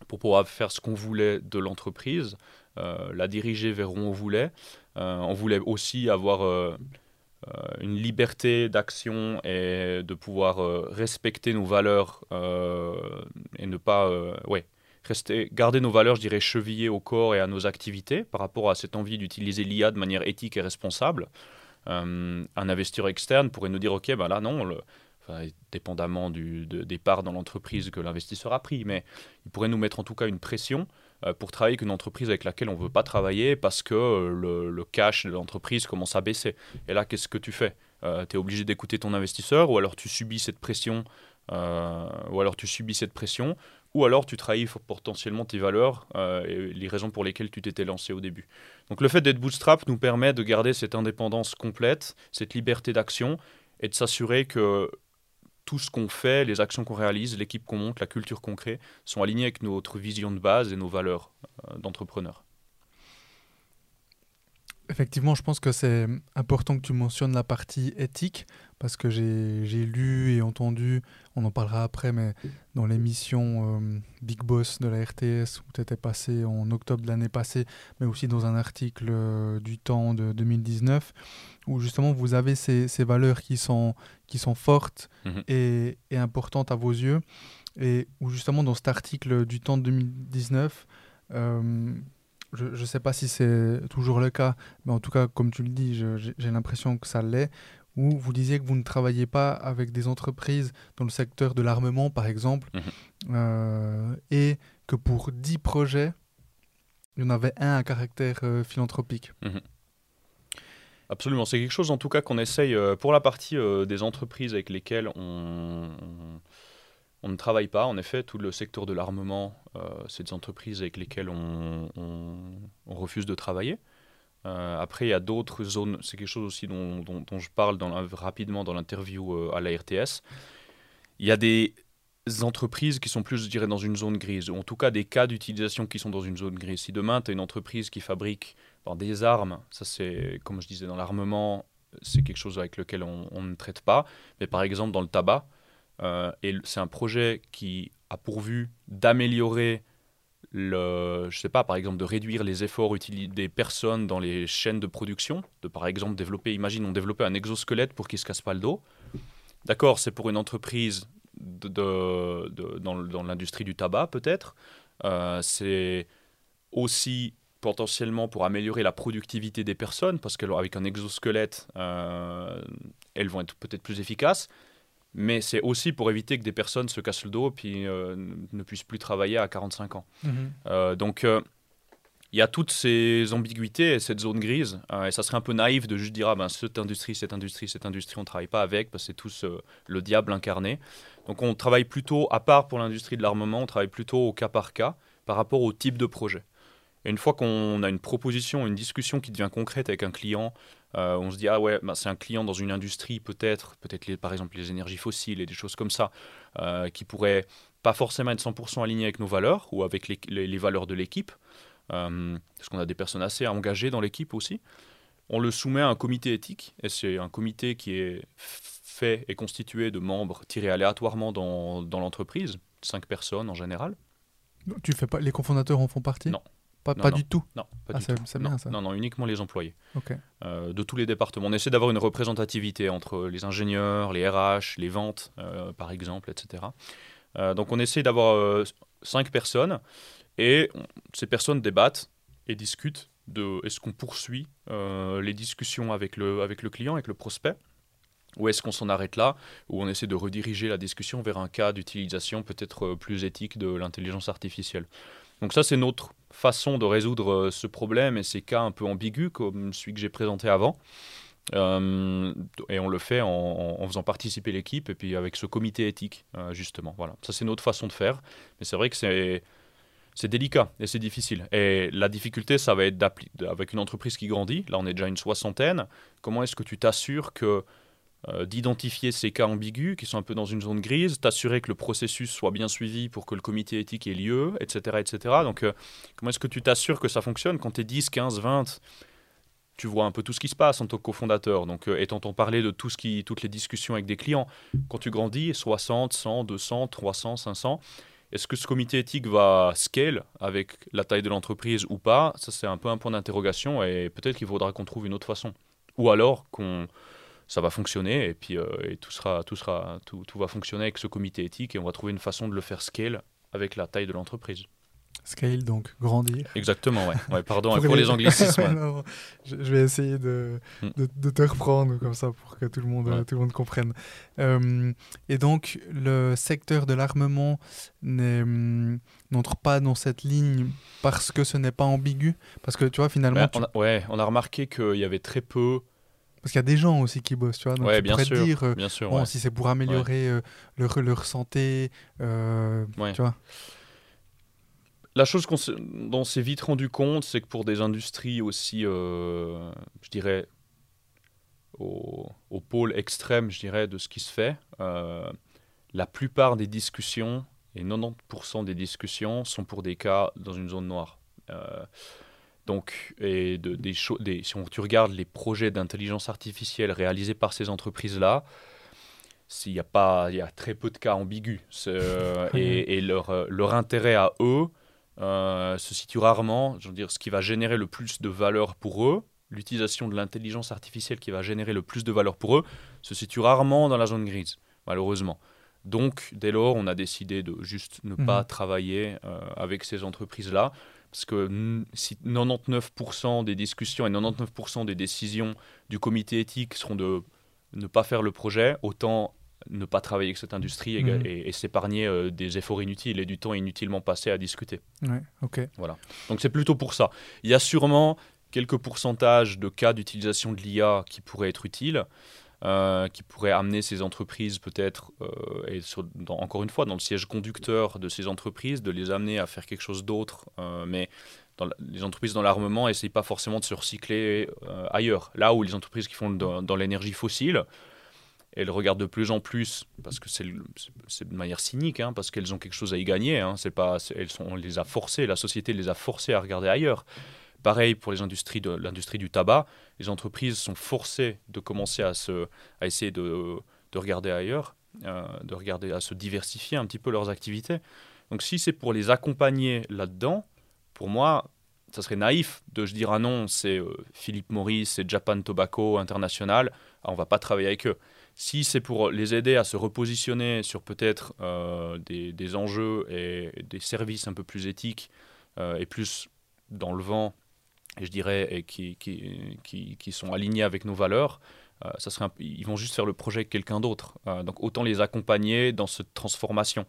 pour pouvoir faire ce qu'on voulait de l'entreprise, euh, la diriger vers où on voulait. Euh, on voulait aussi avoir euh, une liberté d'action et de pouvoir respecter nos valeurs et ne pas rester, garder nos valeurs, je dirais, chevillées au corps et à nos activités par rapport à cette envie d'utiliser l'IA de manière éthique et responsable. un investisseur externe pourrait nous dire, OK, ben là, non, dépendamment du, des parts dans l'entreprise que l'investisseur a pris, mais il pourrait nous mettre en tout cas une pression euh, pour travailler avec une entreprise avec laquelle on ne veut pas travailler parce que euh, le, cash de l'entreprise commence à baisser. Et là, qu'est-ce que tu fais? Euh, Tu es obligé d'écouter ton investisseur ou alors tu subis cette pression ou alors tu subis cette pression ou alors tu trahis potentiellement tes valeurs et les raisons pour lesquelles tu t'étais lancé au début. Donc le fait d'être bootstrap nous permet de garder cette indépendance complète, cette liberté d'action et de s'assurer que tout ce qu'on fait, les actions qu'on réalise, l'équipe qu'on monte, la culture qu'on crée, sont alignés avec notre vision de base et nos valeurs euh, d'entrepreneur. Effectivement, je pense que c'est important que tu mentionnes la partie éthique, parce que j'ai lu et entendu, on en parlera après, mais dans l'émission euh, Big Boss de la RTS, où tu étais passé en octobre de l'année passée, mais aussi dans un article euh, du temps de 2019, où justement vous avez ces, ces valeurs qui sont, qui sont fortes mhm. et, et, importantes à vos yeux, et où justement dans cet article du temps de 2019, je ne sais pas si c'est toujours le cas, mais en tout cas, comme tu le dis, j'ai l'impression que ça l'est, où vous disiez que vous ne travaillez pas avec des entreprises dans le secteur de l'armement, par exemple, mhm. euh, et que pour 10 projets, il y en avait un à caractère euh, philanthropique. Mhm. Absolument, c'est quelque chose en tout cas qu'on essaye euh, pour la partie des entreprises avec lesquelles on on ne travaille pas, en effet, tout le secteur de l'armement, euh, c'est des entreprises avec lesquelles on, refuse de travailler. Euh, après, il y a d'autres zones, c'est quelque chose aussi dont, je parle rapidement dans l'interview euh, à la RTS. Il y a des entreprises qui sont plus, je dirais, dans une zone grise, ou en tout cas des cas d'utilisation qui sont dans une zone grise. Si demain, tu as une entreprise qui fabrique des armes, ça c'est, comme je disais, dans l'armement, c'est quelque chose avec lequel on, ne traite pas. Mais par exemple, dans le tabac, euh, et c'est un projet qui a pourvu d'améliorer le, je sais pas, par exemple, de réduire les efforts des personnes dans les chaînes de production, de par exemple développer, imagine, on développait un exosquelette pour qu'il se casse pas le dos. D'accord, c'est pour une entreprise dans l'industrie du tabac peut-être. Euh, c'est aussi potentiellement pour améliorer la productivité des personnes, parce qu'avec un exosquelette, euh, elles vont être peut-être plus efficaces mais c'est aussi pour éviter que des personnes se cassent le dos et puis euh, ne puissent plus travailler à 45 ans. Mhm. Euh, donc, il y a toutes ces ambiguïtés et cette zone grise. et ça serait un peu naïf de juste dire ah ben cette industrie, cette industrie, cette industrie, on travaille pas avec parce que c'est tous le diable incarné. Donc on travaille plutôt, à part pour l'industrie de l'armement, on travaille plutôt au cas par cas par rapport au type de projet. Et une fois qu'on a une proposition, une discussion qui devient concrète avec un client, euh, on se dit ah ouais, bah, c'est un client dans une industrie peut-être, peut-être par exemple les énergies fossiles et des choses comme ça, euh, qui pourraient pas forcément être 100% alignées avec nos valeurs ou avec les, valeurs de l'équipe, euh, parce qu'on a des personnes assez engagées dans l'équipe aussi. On le soumet à un comité éthique, et c'est un comité qui est fait et constitué de membres tirés aléatoirement dans, dans l'entreprise, cinq personnes en général. Tu fais pas, les cofondateurs en font partie? Non. Pas, pas du tout Non, pas ah, du tout. Bien ça. Non, non, uniquement les employés. Euh, de tous les départements. On essaie d'avoir une représentativité entre les ingénieurs, les RH, les ventes, euh, par exemple, etc. Euh, donc on essaie d'avoir cinq personnes et ces personnes débattent et discutent de est-ce qu'on poursuit les discussions avec le, avec le client, avec le prospect ou est-ce qu'on s'en arrête là, ou on essaie de rediriger la discussion vers un cas d'utilisation peut-être plus éthique de l'intelligence artificielle Donc ça, c'est notre façon de résoudre euh, ce problème et ces cas un peu ambigus comme celui que j'ai présenté avant. Euh, et on le fait en, faisant participer l'équipe et puis avec ce comité éthique, euh, justement. Voilà, ça c'est notre façon de faire. Mais c'est vrai que c'est c'est délicat et c'est difficile. Et la difficulté, ça va être avec une entreprise qui grandit. Là, on est déjà une soixantaine. Comment est-ce que tu t'assures que euh, d'identifier ces cas ambigus qui sont un peu dans une zone grise, t'assurer que le processus soit bien suivi pour que le comité éthique ait lieu, etc. etc. Donc, euh, comment est-ce que tu t'assures que ça fonctionne? Quand tu es 10, 15, 20 tu vois un peu tout ce qui se passe en tant que cofondateur. Donc, euh, et t'entends parler de tout ce qui, toutes les discussions avec des clients. Quand tu grandis, 60, 100, 200, 300, 500, est-ce que ce comité éthique va scale avec la taille de l'entreprise ou pas? Ça, c'est un peu un point d'interrogation et peut-être qu'il faudra qu'on trouve une autre façon. Ou alors qu'on ça va fonctionner et puis euh, et tout, sera, tout, sera, tout, tout, va fonctionner avec ce comité éthique et on va trouver une façon de le faire scale avec la taille de l'entreprise. Scale, donc grandir. Exactement, ouais. ouais pardon pour, les anglicismes. je, vais essayer de, hmm. de, de, te reprendre comme ça pour que tout le monde, tout le monde comprenne. Euh, et donc, le secteur de l'armement n'entre pas dans cette ligne parce que ce n'est pas ambigu? Parce que tu vois, finalement. on, a, ouais, on a remarqué qu'il y avait très peu parce qu'il y a des gens aussi qui bossent, tu vois. Donc ouais, tu bien sûr, dire, euh, bien sûr, bon, si c'est pour améliorer euh, leur, leur, santé, euh, tu vois. La chose dont on s'est vite rendu compte, c'est que pour des industries aussi, je dirais, au, au, pôle extrême, je dirais, de ce qui se fait, la plupart des discussions, et 90% des discussions, sont pour des cas dans une zone noire. Donc, et de, des, des, si on, tu regardes les projets d'intelligence artificielle réalisés par ces entreprises-là, s'il y a pas, il y a très peu de cas ambigus. Euh, et, et leur, euh, leur, intérêt à eux euh, se situe rarement. Je veux dire, ce qui va générer le plus de valeur pour eux, l'utilisation de l'intelligence artificielle qui va générer le plus de valeur pour eux, se situe rarement dans la zone grise, malheureusement. Donc, dès lors, on a décidé de juste ne pas mhm. travailler avec ces entreprises-là parce que si 99% des discussions et 99% des décisions du comité éthique seront de ne pas faire le projet, autant ne pas travailler avec cette industrie et, mhm. s'épargner euh, des efforts inutiles et du temps inutilement passé à discuter. Ouais, ok. Voilà. Donc c'est plutôt pour ça. Il y a sûrement quelques pourcentages de cas d'utilisation de l'IA qui pourraient être utiles. Euh, qui pourrait amener ces entreprises peut-être, euh, et encore une fois, dans le siège conducteur de ces entreprises, de les amener à faire quelque chose d'autre. Euh, mais les entreprises dans l'armement n'essayent pas forcément de se recycler ailleurs. Là où les entreprises qui font dans, l'énergie fossile, elles regardent de plus en plus, parce que c'est de manière cynique, hein, parce qu'elles ont quelque chose à y gagner. Hein, pas, elles sont, on les a forcées, la société les a forcées à regarder ailleurs. Pareil pour les industries de l'industrie du tabac, les entreprises sont forcées de commencer à, se, à essayer de, de regarder ailleurs, euh, de regarder à se diversifier un petit peu leurs activités. Donc si c'est pour les accompagner là-dedans, pour moi, ça serait naïf de se dire ah non, c'est euh, Philippe Maurice, c'est Japan Tobacco International, ah, on va pas travailler avec eux. Si c'est pour les aider à se repositionner sur peut-être euh, des, des, enjeux et des services un peu plus éthiques et plus dans le vent et je dirais, et qui, qui, qui, sont alignés avec nos valeurs, euh, ça serait ils vont juste faire le projet avec quelqu'un d'autre. Euh, donc autant les accompagner dans cette transformation.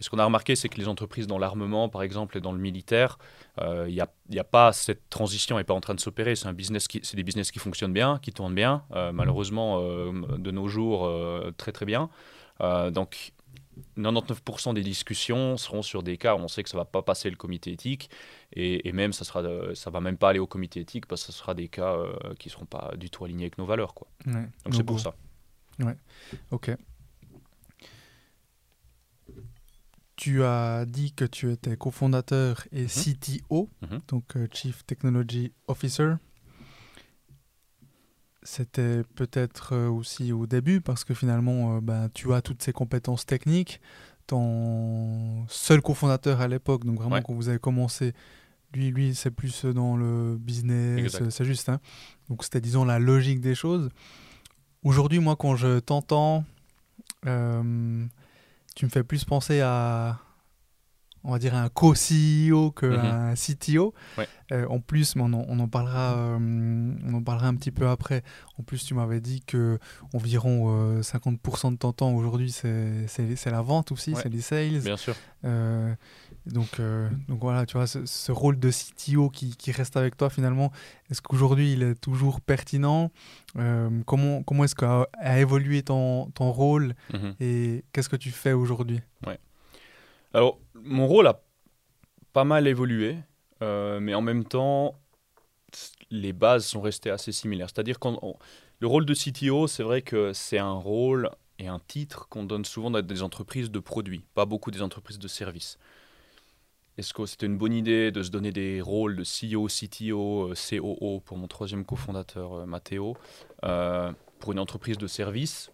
ce qu'on a remarqué, c'est que les entreprises dans l'armement, par exemple, et dans le militaire, il euh, n'y a, a, pas cette transition n'est pas en train de s'opérer. C'est un business qui, c'est des business qui fonctionnent bien, qui tournent bien. Euh, malheureusement, euh, de nos jours, très très bien. donc 99% des discussions seront sur des cas où on sait que ça va pas passer le comité éthique et, même ça sera ça va même pas aller au comité éthique parce que ce sera des cas qui seront pas du tout alignés avec nos valeurs quoi. Donc c'est pour ça. Ouais. Ok. Tu as dit que tu étais cofondateur et mhm. CTO, mhm. donc euh, Chief Technology Officer. C'était peut-être euh, aussi au début parce que finalement, euh, ben, tu as toutes ces compétences techniques. Ton seul cofondateur à l'époque, donc vraiment quand vous avez commencé, lui, lui c'est plus dans le business, c'est juste. Hein. Donc c'était, disons, la logique des choses. Aujourd'hui, moi, quand je t'entends, tu me fais plus penser à, on va dire, un co-CEO qu'un mhm. CTO. Euh, en plus, on en, on en parlera, euh, on en parlera un petit peu après. En plus, tu m'avais dit que environ 50% euh, de ton temps aujourd'hui, c'est la vente aussi, c'est les sales. Bien sûr. donc, donc voilà, tu vois, ce, rôle de CTO qui, qui, reste avec toi finalement, est-ce qu'aujourd'hui il est toujours pertinent? Comment, comment est-ce qu'a a évolué ton, ton rôle? Mhm. et qu'est-ce que tu fais aujourd'hui? Ouais. Alors, mon rôle a pas mal évolué, euh, mais en même temps, les bases sont restées assez similaires. C'est-à-dire que le rôle de CTO, c'est vrai que c'est un rôle et un titre qu'on donne souvent dans des entreprises de produits, pas beaucoup des entreprises de services. Est-ce que c'était une bonne idée de se donner des rôles de CEO, CTO, euh, COO pour mon troisième cofondateur, euh, Matteo, pour une entreprise de services?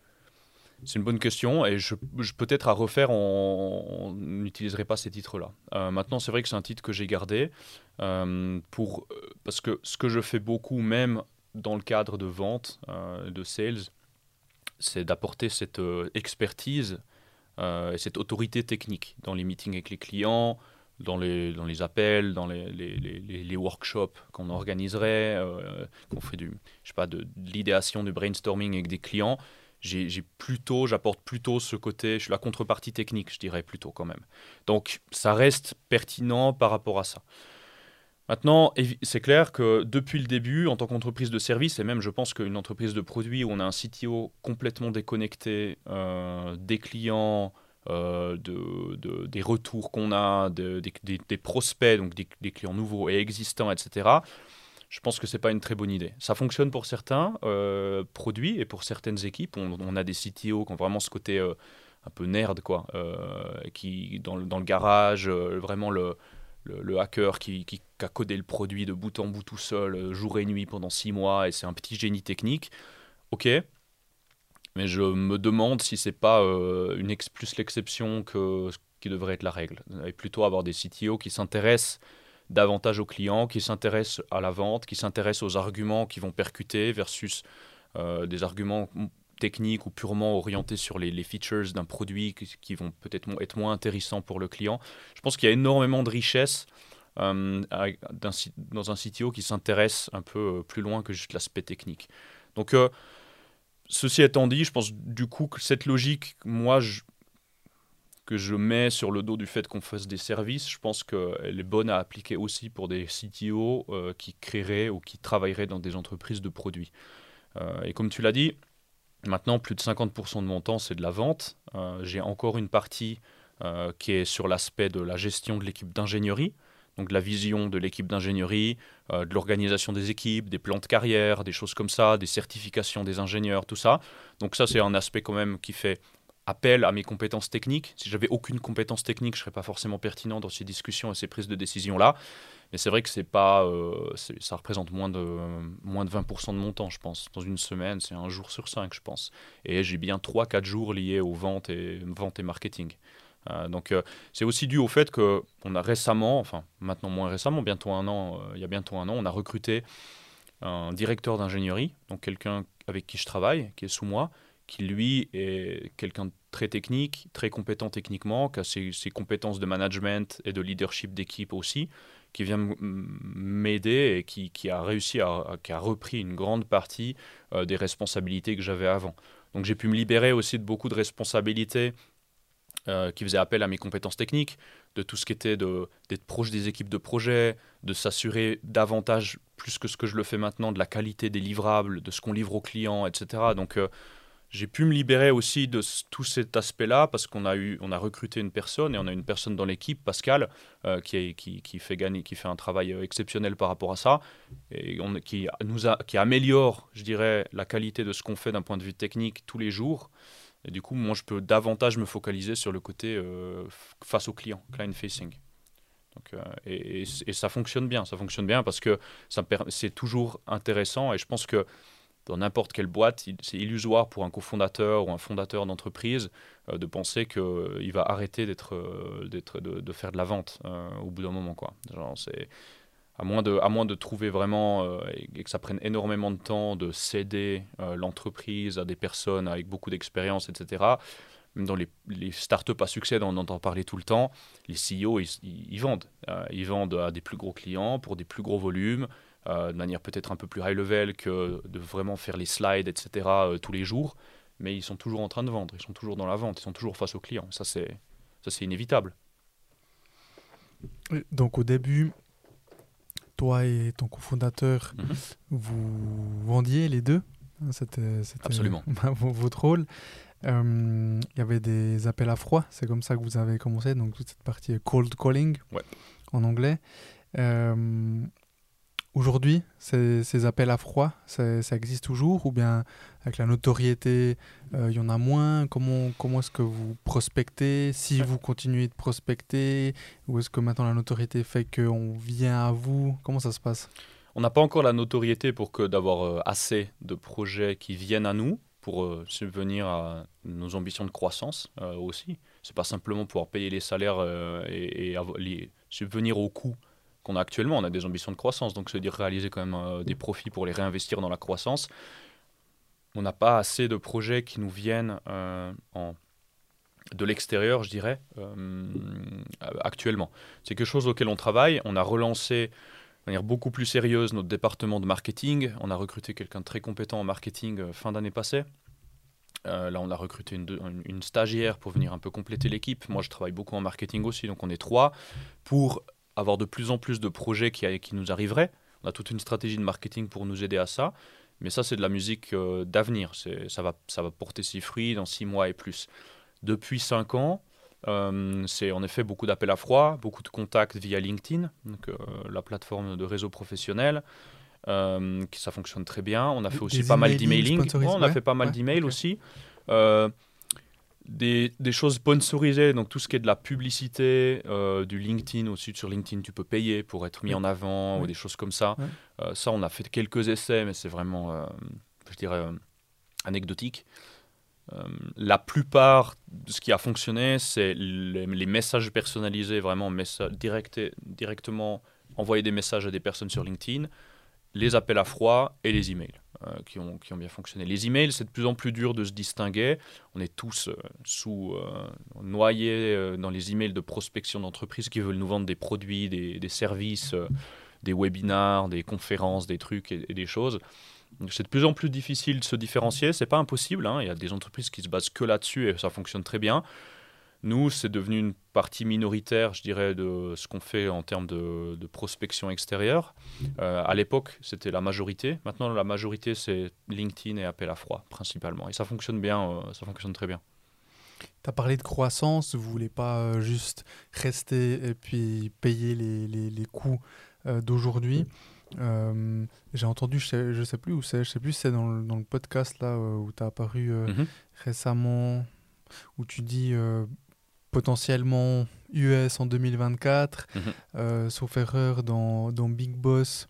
C'est une bonne question et je, peut-être à refaire, on n'utiliserait pas ces titres-là. Euh, maintenant, c'est vrai que c'est un titre que j'ai gardé euh, pour, euh, parce que ce que je fais beaucoup, même dans le cadre de vente, de sales, c'est d'apporter cette expertise et cette autorité technique dans les meetings avec les clients, dans les, dans les appels, dans les, les, les, workshops qu'on organiserait, qu'on fait du, je sais pas, de, de l'idéation, du brainstorming avec des clients j'ai plutôt, j'apporte plutôt ce côté, je suis la contrepartie technique, je dirais plutôt quand même. Donc ça reste pertinent par rapport à ça. Maintenant, c'est clair que depuis le début, en tant qu'entreprise de service, et même je pense qu'une entreprise de produit où on a un CTO complètement déconnecté euh, des clients, euh, de, des retours qu'on a, des, des, prospects, donc des, clients nouveaux et existants, etc., je pense que ce n'est pas une très bonne idée. Ça fonctionne pour certains euh, produits et pour certaines équipes. On, a des CTO qui ont vraiment ce côté euh, un peu nerd, quoi, euh, qui, dans, le garage, vraiment le, hacker qui, qui, a codé le produit de bout en bout tout seul, jour et nuit pendant six mois, et c'est un petit génie technique. Ok, mais je me demande si c'est pas une plus l'exception que ce qui devrait être la règle. Et plutôt avoir des CTO qui s'intéressent davantage aux clients, qui s'intéressent à la vente, qui s'intéressent aux arguments qui vont percuter versus euh, des arguments techniques ou purement orientés sur les, features d'un produit qui, vont peut-être être moins intéressants pour le client. Je pense qu'il y a énormément de richesse euh, dans un CTO qui s'intéresse un peu euh, plus loin que juste l'aspect technique. Donc, ceci étant dit, je pense du coup que cette logique, moi, je, que je mets sur le dos du fait qu'on fasse des services, je pense qu'elle est bonne à appliquer aussi pour des CTO euh, qui créeraient ou qui travailleraient dans des entreprises de produits. Euh, et comme tu l'as dit, maintenant plus de 50% de mon temps c'est de la vente. Euh, j'ai encore une partie qui est sur l'aspect de la gestion de l'équipe d'ingénierie, donc de la vision de l'équipe d'ingénierie, de l'organisation des équipes, des plans de carrière, des choses comme ça, des certifications des ingénieurs, tout ça. Donc ça c'est un aspect quand même qui fait appel à mes compétences techniques. Si j'avais aucune compétence technique, je serais pas forcément pertinent dans ces discussions et ces prises de décision là. Mais c'est vrai que c'est pas, euh, ça représente moins de moins de 20% de mon temps, je pense. Dans une semaine, c'est un jour sur cinq, je pense. Et j'ai bien 3-4 jours liés aux ventes et ventes et marketing. Euh, donc euh, c'est aussi dû au fait que on a récemment, enfin maintenant moins récemment, bientôt un an, il y a bientôt un an, on a recruté un directeur d'ingénierie, donc quelqu'un avec qui je travaille, qui est sous moi, qui lui est quelqu'un de très technique, très compétent techniquement, qui a ses, compétences de management et de leadership d'équipe aussi, qui vient m'aider et qui, a réussi à, qui a repris une grande partie euh, des responsabilités que j'avais avant. Donc j'ai pu me libérer aussi de beaucoup de responsabilités euh, qui faisait appel à mes compétences techniques, de tout ce qui était d'être proche des équipes de projet, de s'assurer davantage, plus que ce que je le fais maintenant, de la qualité des livrables, de ce qu'on livre aux clients, etc. Donc euh, j'ai pu me libérer aussi de tout cet aspect-là parce qu'on a, eu, on a recruté une personne et on a une personne dans l'équipe, Pascal, euh, qui, fait gagner, qui fait un travail euh, exceptionnel par rapport à ça et qui, nous qui améliore, je dirais, la qualité de ce qu'on fait d'un point de vue technique tous les jours. Et du coup, moi, je peux davantage me focaliser sur le côté euh, face au client, client facing. Donc, et, et, ça fonctionne bien, ça fonctionne bien parce que c'est toujours intéressant et je pense que dans n'importe quelle boîte, c'est illusoire pour un cofondateur ou un fondateur d'entreprise euh, de penser qu'il euh, va arrêter d'être, euh, de, faire de la vente au bout d'un moment. Quoi. Genre, c'est, à, moins de, à moins de trouver vraiment et, que ça prenne énormément de temps de céder l'entreprise à des personnes avec beaucoup d'expérience, etc. Même dans les, startups à succès on entend parler tout le temps, les CEO, ils vendent. ils vendent à des plus gros clients pour des plus gros volumes. Euh, de manière peut-être un peu plus high level que de vraiment faire les slides, etc. Euh, tous les jours. Mais ils sont toujours en train de vendre, ils sont toujours dans la vente, ils sont toujours face aux clients. Ça, c'est, ça, c'est inévitable. Donc au début, toi et ton cofondateur, mhm. vous vendiez les deux hein, C'était, Absolument. votre rôle. Euh, il y avait des appels à froid, c'est comme ça que vous avez commencé, donc toute cette partie cold calling en anglais. Aujourd'hui, ces, appels à froid, ça, existe toujours ou bien avec la notoriété, euh, il y en a moins? Comment, comment est-ce que vous prospectez? Si vous continuez de prospecter ou est-ce que maintenant la notoriété fait qu'on vient à vous? Comment ça se passe? On n'a pas encore la notoriété pour que d'avoir euh, assez de projets qui viennent à nous pour euh, subvenir à nos ambitions de croissance aussi. C'est pas simplement pouvoir payer les salaires et, et subvenir aux coûts qu'on a actuellement. On a des ambitions de croissance, donc c'est dire réaliser quand même euh, des profits pour les réinvestir dans la croissance. On n'a pas assez de projets qui nous viennent euh, de l'extérieur, je dirais, euh, actuellement. C'est quelque chose auquel on travaille. On a relancé de manière beaucoup plus sérieuse notre département de marketing. On a recruté quelqu'un de très compétent en marketing fin d'année passée. là, on a recruté une, une, stagiaire pour venir un peu compléter l'équipe. Moi, je travaille beaucoup en marketing aussi, donc on est trois, pour avoir de plus en plus de projets qui, qui nous arriveraient. On a toute une stratégie de marketing pour nous aider à ça. Mais ça, c'est de la musique euh, d'avenir. Ça va, ça va porter ses fruits dans six mois et plus. Depuis cinq ans, euh, c'est en effet beaucoup d'appels à froid, beaucoup de contacts via LinkedIn, donc, euh, la plateforme de réseau professionnel. qui ça fonctionne très bien. On a fait aussi pas mal d'emailing. on a fait pas mal d'emails aussi des, des, choses sponsorisées, donc tout ce qui est de la publicité, euh, du LinkedIn aussi, sur LinkedIn tu peux payer pour être mis en avant ou des choses comme ça. Euh, ça, on a fait quelques essais, mais c'est vraiment, euh, je dirais, anecdotique. la plupart de ce qui a fonctionné, c'est les, messages personnalisés, vraiment direct, directement envoyer des messages à des personnes sur LinkedIn, les appels à froid et les emails. Euh, qui, ont, qui, ont, bien fonctionné. Les emails, c'est de plus en plus dur de se distinguer. On est tous euh, sous euh, noyés dans les emails de prospection d'entreprises qui veulent nous vendre des produits, des, des services, des webinars, des conférences, des trucs et, des choses. C'est de plus en plus difficile de se différencier. C'est pas impossible. Hein. Il y a des entreprises qui se basent que là-dessus et ça fonctionne très bien. Nous, c'est devenu une partie minoritaire, je dirais, de ce qu'on fait en termes de, prospection extérieure. Euh, à l'époque, c'était la majorité. Maintenant, la majorité, c'est LinkedIn et appel à froid, principalement. Et ça fonctionne bien, euh, ça fonctionne très bien. Tu as parlé de croissance, vous voulez pas euh, juste rester et puis payer les, les, les coûts d'aujourd'hui. J'ai entendu, je sais, je sais plus où c'est, je sais plus c'est dans, le, dans le podcast là où tu as apparu mm-hmm. récemment, où tu dis potentiellement US en 2024. Mhm. Euh, sauf erreur, dans, dans, Big Boss,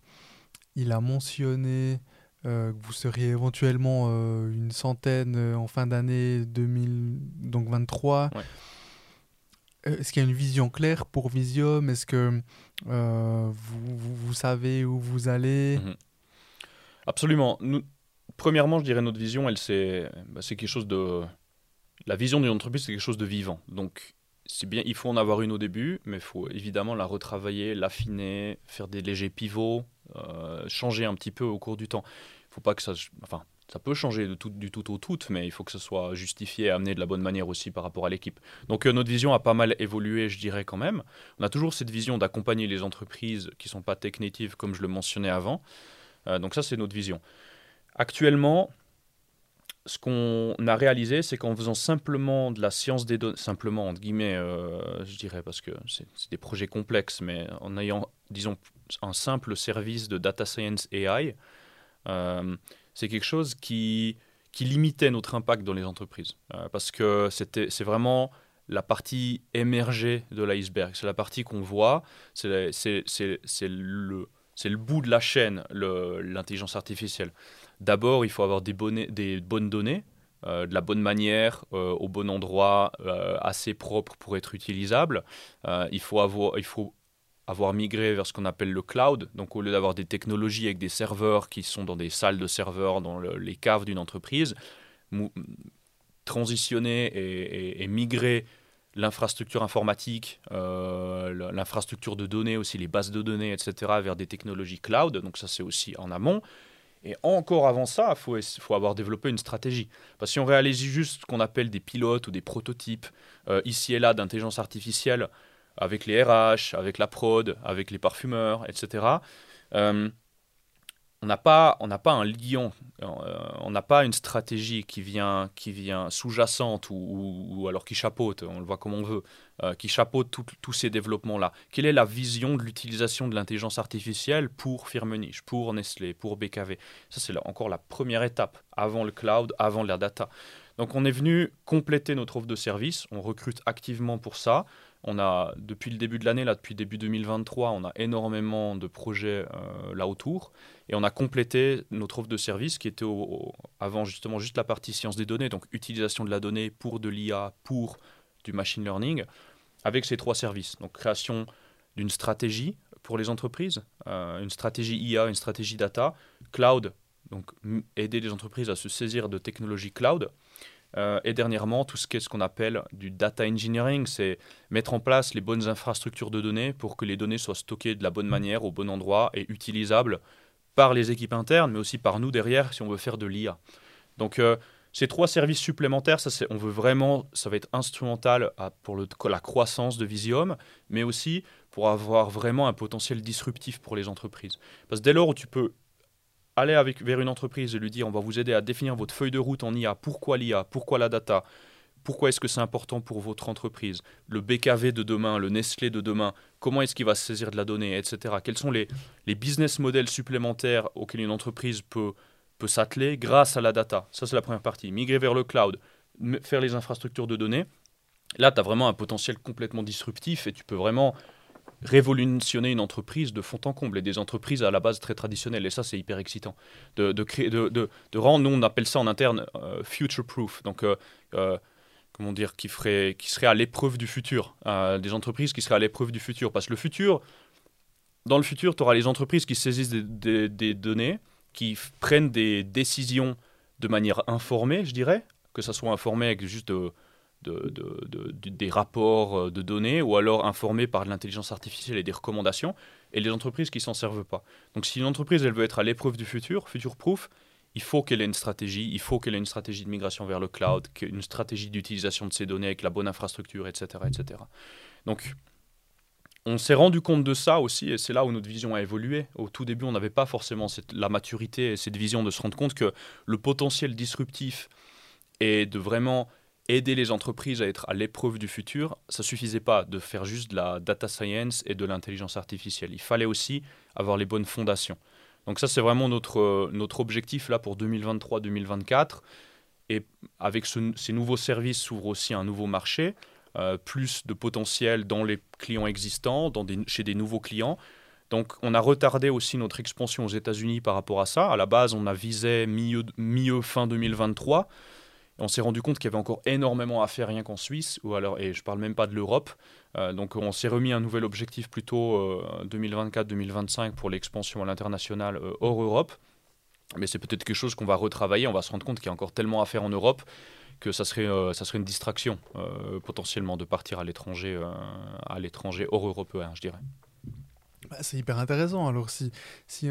il a mentionné euh, que vous seriez éventuellement euh, une centaine en fin d'année 2023. Est-ce qu'il y a une vision claire pour Visium? Est-ce que vous, vous, savez où vous allez? Mhm. Absolument. Nous, premièrement, je dirais notre vision, elle c'est bah, quelque chose de la vision d'une entreprise, c'est quelque chose de vivant. Donc, c'est bien, il faut en avoir une au début, mais il faut évidemment la retravailler, l'affiner, faire des légers pivots, euh, changer un petit peu au cours du temps. Il faut pas que ça, enfin, ça peut changer du tout au tout, mais il faut que ce soit justifié et amené de la bonne manière aussi par rapport à l'équipe. Donc euh, notre vision a pas mal évolué, je dirais quand même. On a toujours cette vision d'accompagner les entreprises qui ne sont pas tech natives, comme je le mentionnais avant. Euh, donc ça, c'est notre vision. Actuellement, ce qu'on a réalisé, c'est qu'en faisant simplement de la science des données, simplement entre guillemets, euh, je dirais, parce que c'est des projets complexes, mais en ayant, disons, un simple service de data science AI, c'est quelque chose qui, qui limitait notre impact dans les entreprises. Euh, parce que c'est vraiment la partie émergée de l'iceberg. C'est la partie qu'on voit, c'est le, le bout de la chaîne, l'intelligence artificielle. D'abord, il faut avoir des, bonnes, données, euh, de la bonne manière, euh, au bon endroit, assez propre pour être utilisable. il, faut avoir, il faut avoir migré vers ce qu'on appelle le cloud. Donc au lieu d'avoir des technologies avec des serveurs qui sont dans des salles de serveurs, dans les caves d'une entreprise, transitionner et, migrer l'infrastructure informatique, euh, l'infrastructure de données aussi, les bases de données, etc., vers des technologies cloud. Donc ça c'est aussi en amont. Et encore avant ça, il faut, avoir développé une stratégie. Parce que si on réalise juste ce qu'on appelle des pilotes ou des prototypes, euh, ici et là, d'intelligence artificielle, avec les RH, avec la prod, avec les parfumeurs, etc. on n'a pas, pas un lion, euh, on n'a pas une stratégie qui vient, qui vient sous-jacente ou, ou, alors qui chapeaute, on le voit comme on veut, euh, qui chapeaute tous ces développements-là. Quelle est la vision de l'utilisation de l'intelligence artificielle pour Firmenich, pour Nestlé, pour BKV Ça, c'est encore la première étape, avant le cloud, avant la data. Donc on est venu compléter notre offre de service, on recrute activement pour ça. On a, depuis le début de l'année, là, depuis début 2023, on a énormément de projets euh, là autour. Et on a complété notre offre de service qui était avant justement juste la partie science des données, donc utilisation de la donnée pour de l'IA, pour du machine learning, avec ces trois services. Donc création d'une stratégie pour les entreprises, euh, une stratégie IA, une stratégie data, cloud, donc aider les entreprises à se saisir de technologies cloud, euh, et dernièrement, tout ce qu'est ce qu'on appelle du data engineering, c'est mettre en place les bonnes infrastructures de données pour que les données soient stockées de la bonne manière, au bon endroit et utilisables par les équipes internes, mais aussi par nous derrière si on veut faire de l'IA. Donc euh, ces trois services supplémentaires, ça, on veut vraiment, ça va être instrumental pour la croissance de Visium, mais aussi pour avoir vraiment un potentiel disruptif pour les entreprises. Parce que dès lors où tu peux aller avec, vers une entreprise et lui dire on va vous aider à définir votre feuille de route en IA, pourquoi l'IA, pourquoi la data, pourquoi est-ce que c'est important pour votre entreprise, le BKV de demain, le Nestlé de demain, comment est-ce qu'il va se saisir de la donnée, etc. Quels sont les, les business models supplémentaires auxquels une entreprise peut, peut s'atteler grâce à la data? Ça, c'est la première partie. Migrer vers le cloud, faire les infrastructures de données. Là, tu as vraiment un potentiel complètement disruptif et tu peux vraiment révolutionner une entreprise de fond en comble et des entreprises à la base très traditionnelles. Et ça, c'est hyper excitant. De, de, créer, de, de, rendre, nous, on appelle ça en interne euh, future-proof. Donc, euh, euh, comment dire, qui, ferait, qui serait à l'épreuve du futur. des entreprises qui seraient à l'épreuve du futur. Parce que le futur, dans le futur, tu auras les entreprises qui saisissent des, des données, qui prennent des décisions de manière informée, je dirais, que ça soit informé avec juste de de, des rapports euh, de données ou alors informés par l'intelligence artificielle et des recommandations, et les entreprises qui s'en servent pas. Donc si une entreprise elle veut être à l'épreuve du futur, future proof, il faut qu'elle ait une stratégie, il faut qu'elle ait une stratégie de migration vers le cloud, une stratégie d'utilisation de ces données avec la bonne infrastructure, etc. etc. Donc on s'est rendu compte de ça aussi, et c'est là où notre vision a évolué. Au tout début, on n'avait pas forcément cette, la maturité et cette vision de se rendre compte que le potentiel disruptif est de vraiment aider les entreprises à être à l'épreuve du futur, ça suffisait pas de faire juste de la data science et de l'intelligence artificielle. Il fallait aussi avoir les bonnes fondations. Donc ça, c'est vraiment notre, notre objectif là pour 2023-2024. Et avec ces nouveaux services s'ouvre aussi un nouveau marché, euh, plus de potentiel dans les clients existants, chez des nouveaux clients. Donc on a retardé aussi notre expansion aux États-Unis par rapport à ça. À la base, on a visé milieu, milieu fin 2023 on s'est rendu compte qu'il y avait encore énormément à faire rien qu'en Suisse, ou alors, et je parle même pas de l'Europe. Euh, donc on s'est remis un nouvel objectif plutôt 2024-2025 euh, pour l'expansion à l'international euh, hors Europe. Mais c'est peut-être quelque chose qu'on va retravailler. On va se rendre compte qu'il y a encore tellement à faire en Europe que ça serait, ça serait une distraction potentiellement de partir à l'étranger, à l'étranger hors européen, je dirais. Bah, c'est hyper intéressant. Alors si, si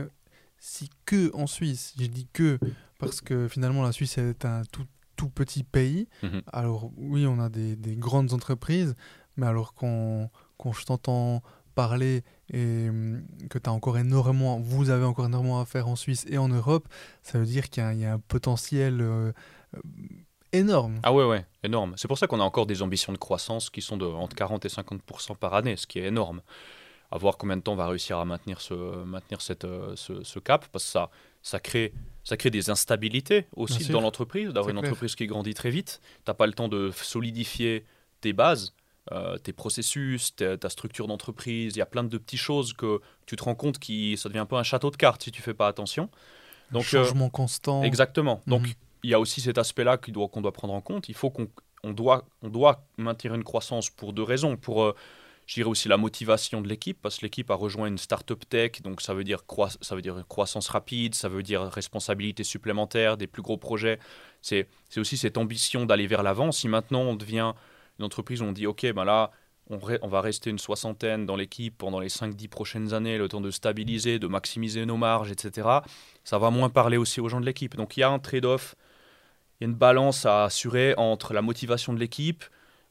si que en Suisse, je dis que parce que finalement la Suisse est un tout, tout petit pays, Mhm. alors oui, on a des, des grandes entreprises, mais alors quand, quand je t'entends parler et hum, que tu as encore énormément, vous avez encore énormément à faire en Suisse et en Europe, ça veut dire qu'il y, a- il y a un potentiel euh, euh, énorme. Ah ouais, ouais, énorme. C'est pour ça qu'on a encore des ambitions de croissance qui sont de entre 40 et 50% par année, ce qui est énorme. À voir combien de temps on va réussir à maintenir ce, maintenir cette, euh, ce, ce cap, parce que ça, ça, crée, ça crée des instabilités aussi dans l'entreprise, d'avoir une clair. entreprise qui grandit très vite. Tu n'as pas le temps de solidifier tes bases, euh, tes processus, ta, ta structure d'entreprise. Il y a plein de petites choses que tu te rends compte qui ça devient un peu un château de cartes si tu fais pas attention. Donc, euh, Changement constant. Exactement. Donc, Mhm. il y a aussi cet aspect-là qu'il doit- qu'on doit prendre en compte. Il faut qu'on on doit, on doit maintenir une croissance pour deux raisons. Pour, euh, je dirais aussi la motivation de l'équipe, parce que l'équipe a rejoint une start-up tech, donc ça veut, dire ça veut dire croissance rapide, ça veut dire responsabilité supplémentaire, des plus gros projets. C'est aussi cette ambition d'aller vers l'avant. Si maintenant on devient une entreprise où on dit, OK, ben là, on, on va rester une soixantaine dans l'équipe pendant les 5-10 prochaines années, le temps de stabiliser, de maximiser nos marges, etc ça va moins parler aussi aux gens de l'équipe. Donc il y a un trade-off, il y a une balance à assurer entre la motivation de l'équipe,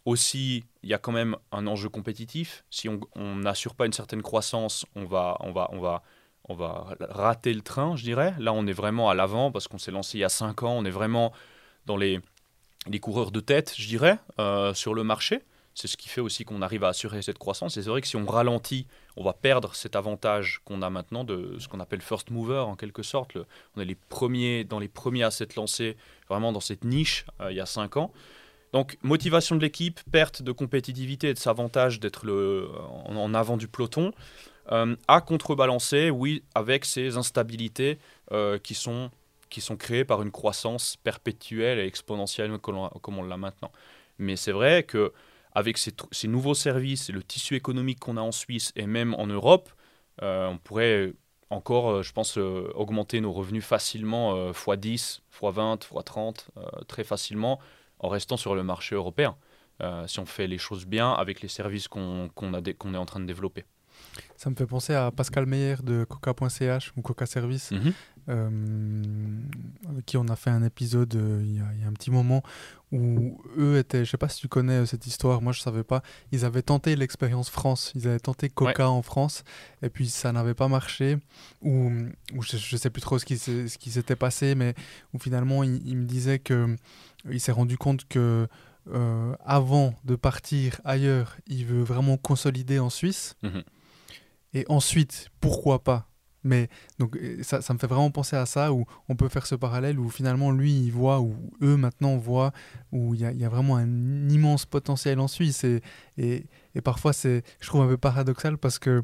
aussi il y a quand même un enjeu compétitif. Si on n'assure pas une certaine croissance, on va, on, va, on, va, on va rater le train, je dirais. Là, on est vraiment à l'avant parce qu'on s'est lancé il y a 5 ans, on est vraiment dans les, les coureurs de tête, je dirais, euh, sur le marché. C'est ce qui fait aussi qu'on arrive à assurer cette croissance. Et c'est vrai que si on ralentit, on va perdre cet avantage qu'on a maintenant de ce qu'on appelle first mover en quelque sorte. On est les premiers, dans les premiers à s'être lancés vraiment dans cette niche euh, il y a 5 ans. Donc motivation de l'équipe, perte de compétitivité et de cet avantage d'être en, avant du peloton, euh, à contrebalancer, oui, avec ces instabilités euh, qui, sont, qui sont créées par une croissance perpétuelle et exponentielle comme on, l'a maintenant. Mais c'est vrai que avec ces, nouveaux services et le tissu économique qu'on a en Suisse et même en Europe, euh, on pourrait encore, euh, je pense, augmenter nos revenus facilement euh, x10, x20, x30, euh, très facilement, en restant sur le marché européen, euh, si on fait les choses bien avec les services qu'on est en train de développer. Ça me fait penser à Pascal Meyer de coca.ch ou Coca Service, euh, avec qui on a fait un épisode euh, il, y a, il y a un petit moment où eux étaient, je sais pas si tu connais euh, cette histoire, moi je savais pas, ils avaient tenté l'expérience France, ils avaient tenté Coca en France et puis ça n'avait pas marché ou, ou je, je sais plus trop ce qui s'est- ce qui s'était passé mais où finalement il, il me disait que il s'est rendu compte que euh, avant de partir ailleurs, il veut vraiment consolider en Suisse. Mhm. Et ensuite, pourquoi pas? Mais donc euh, ça, ça me fait vraiment penser à ça, où on peut faire ce parallèle, où finalement lui, il voit, ou eux maintenant voient, où il y y a vraiment un immense potentiel en Suisse. Et, et, et parfois, c'est, je trouve un peu paradoxal parce que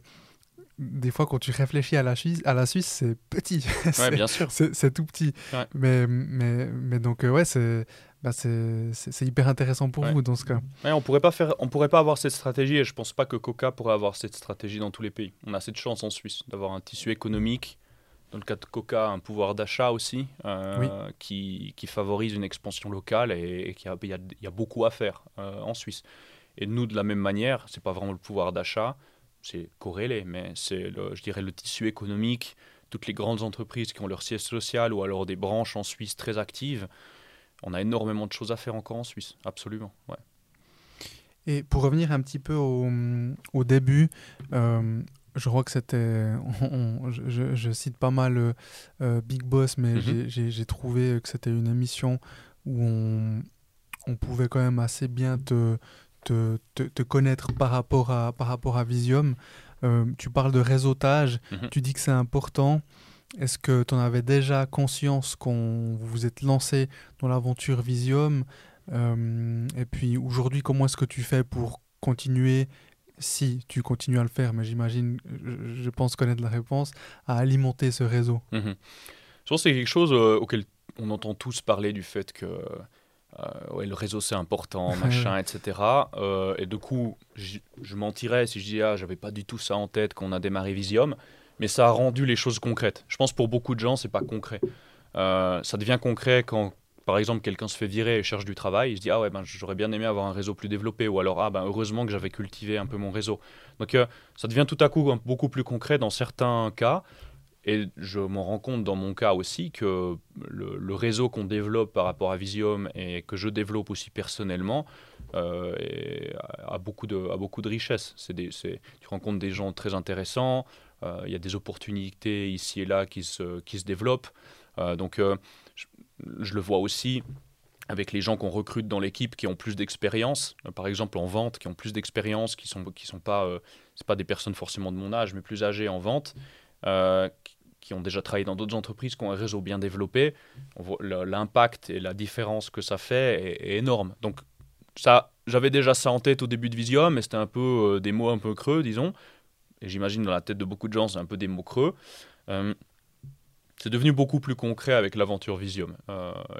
des fois, quand tu réfléchis à la Suisse, à la Suisse c'est petit. Ouais, C'est- bien sûr. c'est tout petit. Ouais. Mais, mais, mais donc, euh, ouais, c'est bah, c'est hyper intéressant pour Ouais. vous dans ce cas. Ouais, on pourrait pas faire, on pourrait pas avoir cette stratégie et je pense pas que Coca pourrait avoir cette stratégie dans tous les pays. On a cette chance en Suisse d'avoir un tissu économique, dans le cas de Coca, un pouvoir d'achat aussi, euh, qui, qui favorise une expansion locale et, et qu'il y a, y y beaucoup à faire euh, en Suisse. Et nous, de la même manière, c'est pas vraiment le pouvoir d'achat, c'est corrélé, mais c'est, je dirais, le tissu économique, toutes les grandes entreprises qui ont leur siège social ou alors des branches en Suisse très actives. On a énormément de choses à faire encore en Suisse, absolument. Ouais. Et pour revenir un petit peu au, au début, euh, je crois que c'était. je, cite pas mal euh, euh, Big Boss, mais Mhm. j'ai- trouvé que c'était une émission où on, on pouvait quand même assez bien te, te, te, te connaître par rapport à, par rapport à Visium. Euh, tu parles de réseautage, Mhm. tu dis que c'est important. Est-ce que tu en avais déjà conscience quand vous vous êtes lancé dans l'aventure Visium Euh, Et puis aujourd'hui, comment est-ce que tu fais pour continuer, si tu continues à le faire, mais j'imagine, je, pense connaître la réponse, à alimenter ce réseau? Mhm. Je pense que c'est quelque chose euh, auquel on entend tous parler du fait que euh, ouais, le réseau c'est important, machin, etc. Et du coup, je mentirais si je disais ah j'avais pas du tout ça en tête quand on a démarré Visium, mais ça a rendu les choses concrètes. Je pense pour beaucoup de gens c'est pas concret. Euh, ça devient concret quand par exemple quelqu'un se fait virer et cherche du travail, il se dit ah ouais ben j'aurais bien aimé avoir un réseau plus développé ou alors ah ben heureusement que j'avais cultivé un peu mon réseau. Donc euh, ça devient tout à coup beaucoup plus concret dans certains cas et je m'en rends compte dans mon cas aussi que le, réseau qu'on développe par rapport à Visium et que je développe aussi personnellement euh, a, beaucoup de, a beaucoup de richesse. C'est tu rencontres des gens très intéressants, il y a des opportunités ici et là qui se, qui se développent. Euh, donc je, je, le vois aussi avec les gens qu'on recrute dans l'équipe qui ont plus d'expérience, par exemple en vente, qui ont plus d'expérience, qui sont qui sont pas pas des personnes forcément de mon âge, mais plus âgées en vente, euh, qui ont déjà travaillé dans d'autres entreprises, qui ont un réseau bien développé, l'impact et la différence que ça fait est, énorme. Donc ça, j'avais déjà ça en tête au début de Visium, mais c'était un peu euh, des mots un peu creux, disons. Et j'imagine dans la tête de beaucoup de gens, c'est un peu des mots creux. Euh, c'est devenu beaucoup plus concret avec l'aventure Visium.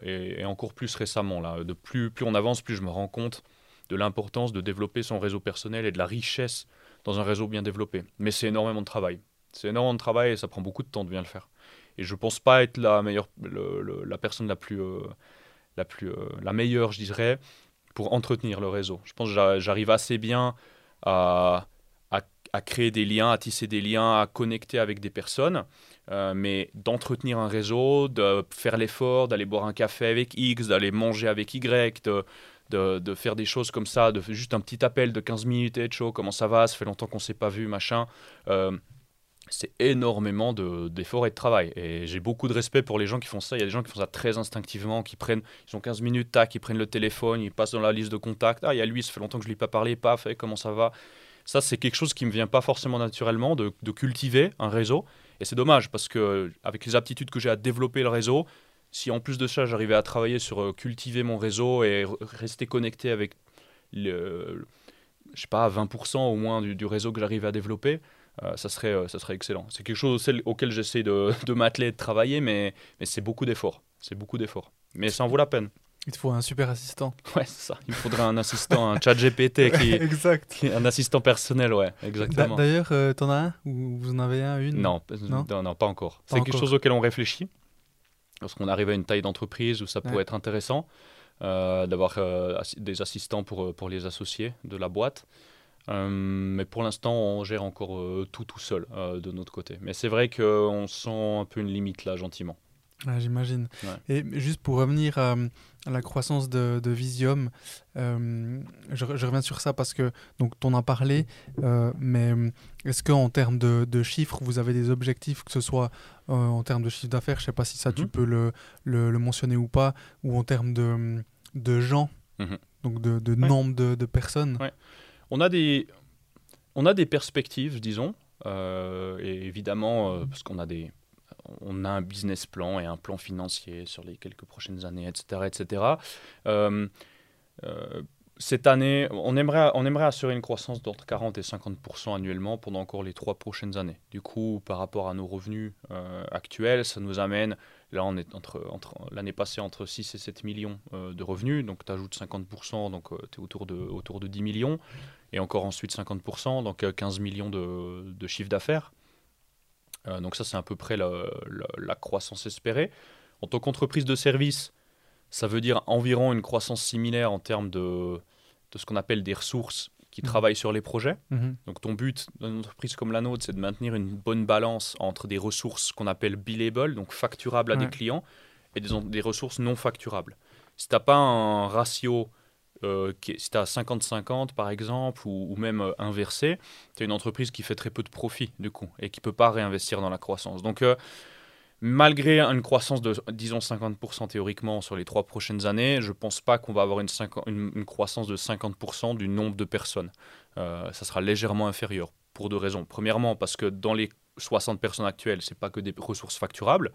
Et, et, encore plus récemment, là. De plus, plus on avance, plus je me rends compte de l'importance de développer son réseau personnel et de la richesse dans un réseau bien développé. Mais c'est énormément de travail. C'est énormément de travail et ça prend beaucoup de temps de bien le faire. Et je pense pas être la meilleure, la personne la plus, euh, la plus, euh, la meilleure, je dirais, pour entretenir le réseau. Je pense que j'arrive assez bien à, à, créer des liens, à tisser des liens, à connecter avec des personnes. Euh, mais d'entretenir un réseau, de faire l'effort, d'aller boire un café avec X, d'aller manger avec Y, de, de, de, faire des choses comme ça, de juste un petit appel de 15 minutes, et chaud, comment ça va, ça fait longtemps qu'on s'est pas vu, machin c'est énormément d'efforts et de travail. Et j'ai beaucoup de respect pour les gens qui font ça. Il y a des gens qui font ça très instinctivement, qui prennent, ils ont 15 minutes, tac, ils prennent le téléphone, ils passent dans la liste de contacts. Ah, il y a lui, ça fait longtemps que je ne lui ai pas parlé, paf, fait comment ça va? Ça, c'est quelque chose qui me vient pas forcément naturellement de, cultiver un réseau. Et c'est dommage parce que avec les aptitudes que j'ai à développer le réseau, si en plus de ça, j'arrivais à travailler sur euh, cultiver mon réseau et rester connecté avec le, je sais pas, 20% au moins du, réseau que j'arrive à développer, euh, ça, serait, euh, ça serait excellent. C'est quelque chose auquel j'essaie de, de m'atteler, de travailler, mais, mais c'est beaucoup d'efforts. C'est beaucoup d'efforts. Mais ça en vaut la peine. Il te faut un super assistant. Ouais, c'est ça. Il faudrait un assistant, un chat GPT qui, exact. un assistant personnel, ouais, exactement. D'ailleurs, euh, t'en as un ou vous en avez un, une? Non, non, non, pas encore. C'est quelque chose auquel on réfléchit. Lorsqu'on arrive à une taille d'entreprise où ça pourrait être intéressant d'avoir des assistants pour, pour les associés de la boîte. Euh, mais pour l'instant, on gère encore euh, tout tout seul euh, de notre côté. Mais c'est vrai qu'on sent un peu une limite là, gentiment. J'imagine. Et juste pour revenir à, la croissance de, Visium, je, je, reviens sur ça parce que donc en as parlé, mais est-ce qu'en termes de, chiffres, vous avez des objectifs, que ce soit en termes de chiffre d'affaires, je ne sais pas si ça tu mhm. peux le, le, mentionner ou pas, ou en termes de, de gens, mhm. donc de, de nombre de, de personnes on a des, on a des perspectives, disons, euh, et évidemment, euh, parce qu'on a des, on a un business plan et un plan financier sur les quelques prochaines années, etc., etc. Euh, cette année, on aimerait, assurer une croissance d'entre 40 et 50% annuellement pendant encore les trois prochaines années. Du coup, par rapport à nos revenus actuels, ça nous amène Là, on est entre, l'année passée entre 6 et 7 millions de revenus, donc tu ajoutes 50%, donc tu es autour de, autour de 10 millions et encore ensuite 50%, donc 15 euh, millions de, de chiffre d'affaires. Euh, donc ça, c'est à peu près la, croissance espérée. En tant qu'entreprise de service, ça veut dire environ une croissance similaire en termes de, de ce qu'on appelle des ressources qui mmh. travaillent sur les projets. Mmh. Donc ton but dans une entreprise comme la nôtre, c'est de maintenir une bonne balance entre des ressources qu'on appelle billable, donc facturables à des clients, et des, des ressources non facturables. Si tu n'as pas un ratio euh, si tu as 50-50 par exemple, ou, même euh, inversé, tu as une entreprise qui fait très peu de profit du coup et qui ne peut pas réinvestir dans la croissance. Donc, euh, malgré une croissance de, disons, 50% théoriquement sur les trois prochaines années, je ne pense pas qu'on va avoir une, une, croissance de 50% du nombre de personnes. ça sera légèrement inférieur pour deux raisons. Premièrement, parce que dans les 60 personnes actuelles, ce n'est pas que des ressources facturables.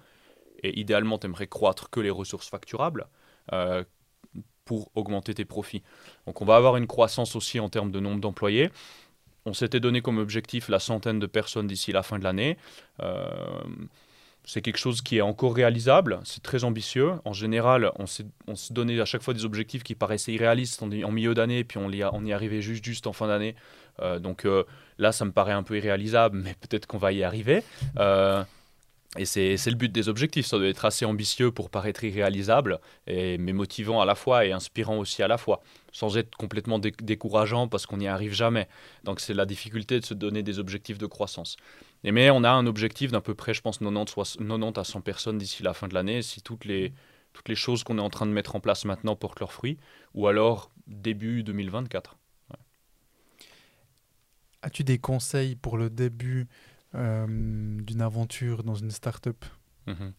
Et idéalement, tu aimerais croître que les ressources facturables pour augmenter tes profits. Donc on va avoir une croissance aussi en termes de nombre d'employés. On s'était donné comme objectif la centaine de personnes d'ici la fin de l'année. Euh, c'est quelque chose qui est encore réalisable, c'est très ambitieux. En général, on s'est donné à chaque fois des objectifs qui paraissaient irréalistes en, milieu d'année, puis on, y arrivait juste, juste en fin d'année. Euh, donc euh, là, ça me paraît un peu irréalisable, mais peut-être qu'on va y arriver. Et c'est le but des objectifs, ça doit être assez ambitieux pour paraître irréalisable, mais motivant à la fois et inspirant aussi à la fois, sans être complètement décourageant parce qu'on n'y arrive jamais. Donc c'est la difficulté de se donner des objectifs de croissance. Et mais on a un objectif d'à peu près, je pense, 90, 90 à 100 personnes d'ici la fin de l'année, si toutes les, toutes les choses qu'on est en train de mettre en place maintenant portent leurs fruits, ou alors début 2024. As-tu des conseils pour le début euh, d'une aventure dans une start-up mhm.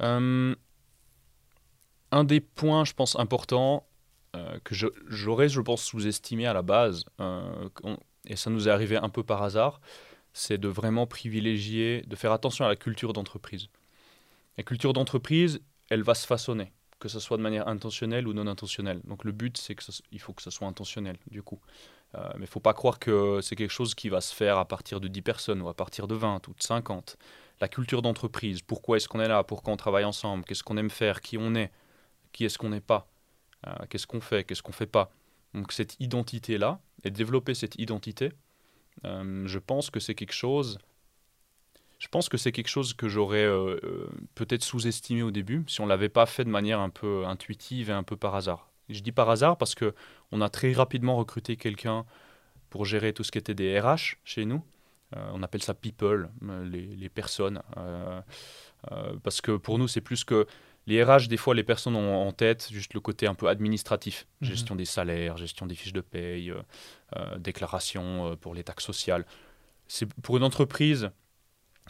euh, Un des points, je pense, importants euh, que j'aurais, je pense, sous-estimé à la base, et ça nous est arrivé un peu par hasard, c'est de vraiment privilégier, de faire attention à la culture d'entreprise. La culture d'entreprise, elle va se façonner, que ce soit de manière intentionnelle ou non intentionnelle. Donc le but, c'est qu'il faut que ce soit intentionnel, du coup. Euh, mais il ne faut pas croire que c'est quelque chose qui va se faire à partir de 10 personnes ou à partir de 20 ou de 50. La culture d'entreprise, pourquoi est-ce qu'on est là, pourquoi on travaille ensemble, qu'est-ce qu'on aime faire, qui on est, qui est-ce qu'on n'est pas, euh, qu'est-ce qu'on fait, qu'est-ce qu'on ne fait pas. Donc cette identité-là, et développer cette identité, euh, je pense que c'est quelque chose... Je pense que c'est quelque chose que j'aurais peut-être sous-estimé au début si on ne l'avait pas fait de manière un peu intuitive et un peu par hasard. Je dis par hasard parce que on a très rapidement recruté quelqu'un pour gérer tout ce qui était des RH chez nous. Euh, on appelle ça people, euh, les, personnes. Euh, parce que pour nous, c'est plus que les RH, des fois, les personnes ont en tête juste le côté un peu administratif. Mhm. Gestion des salaires, gestion des fiches de paye, déclaration pour les taxes sociales. C'est pour une entreprise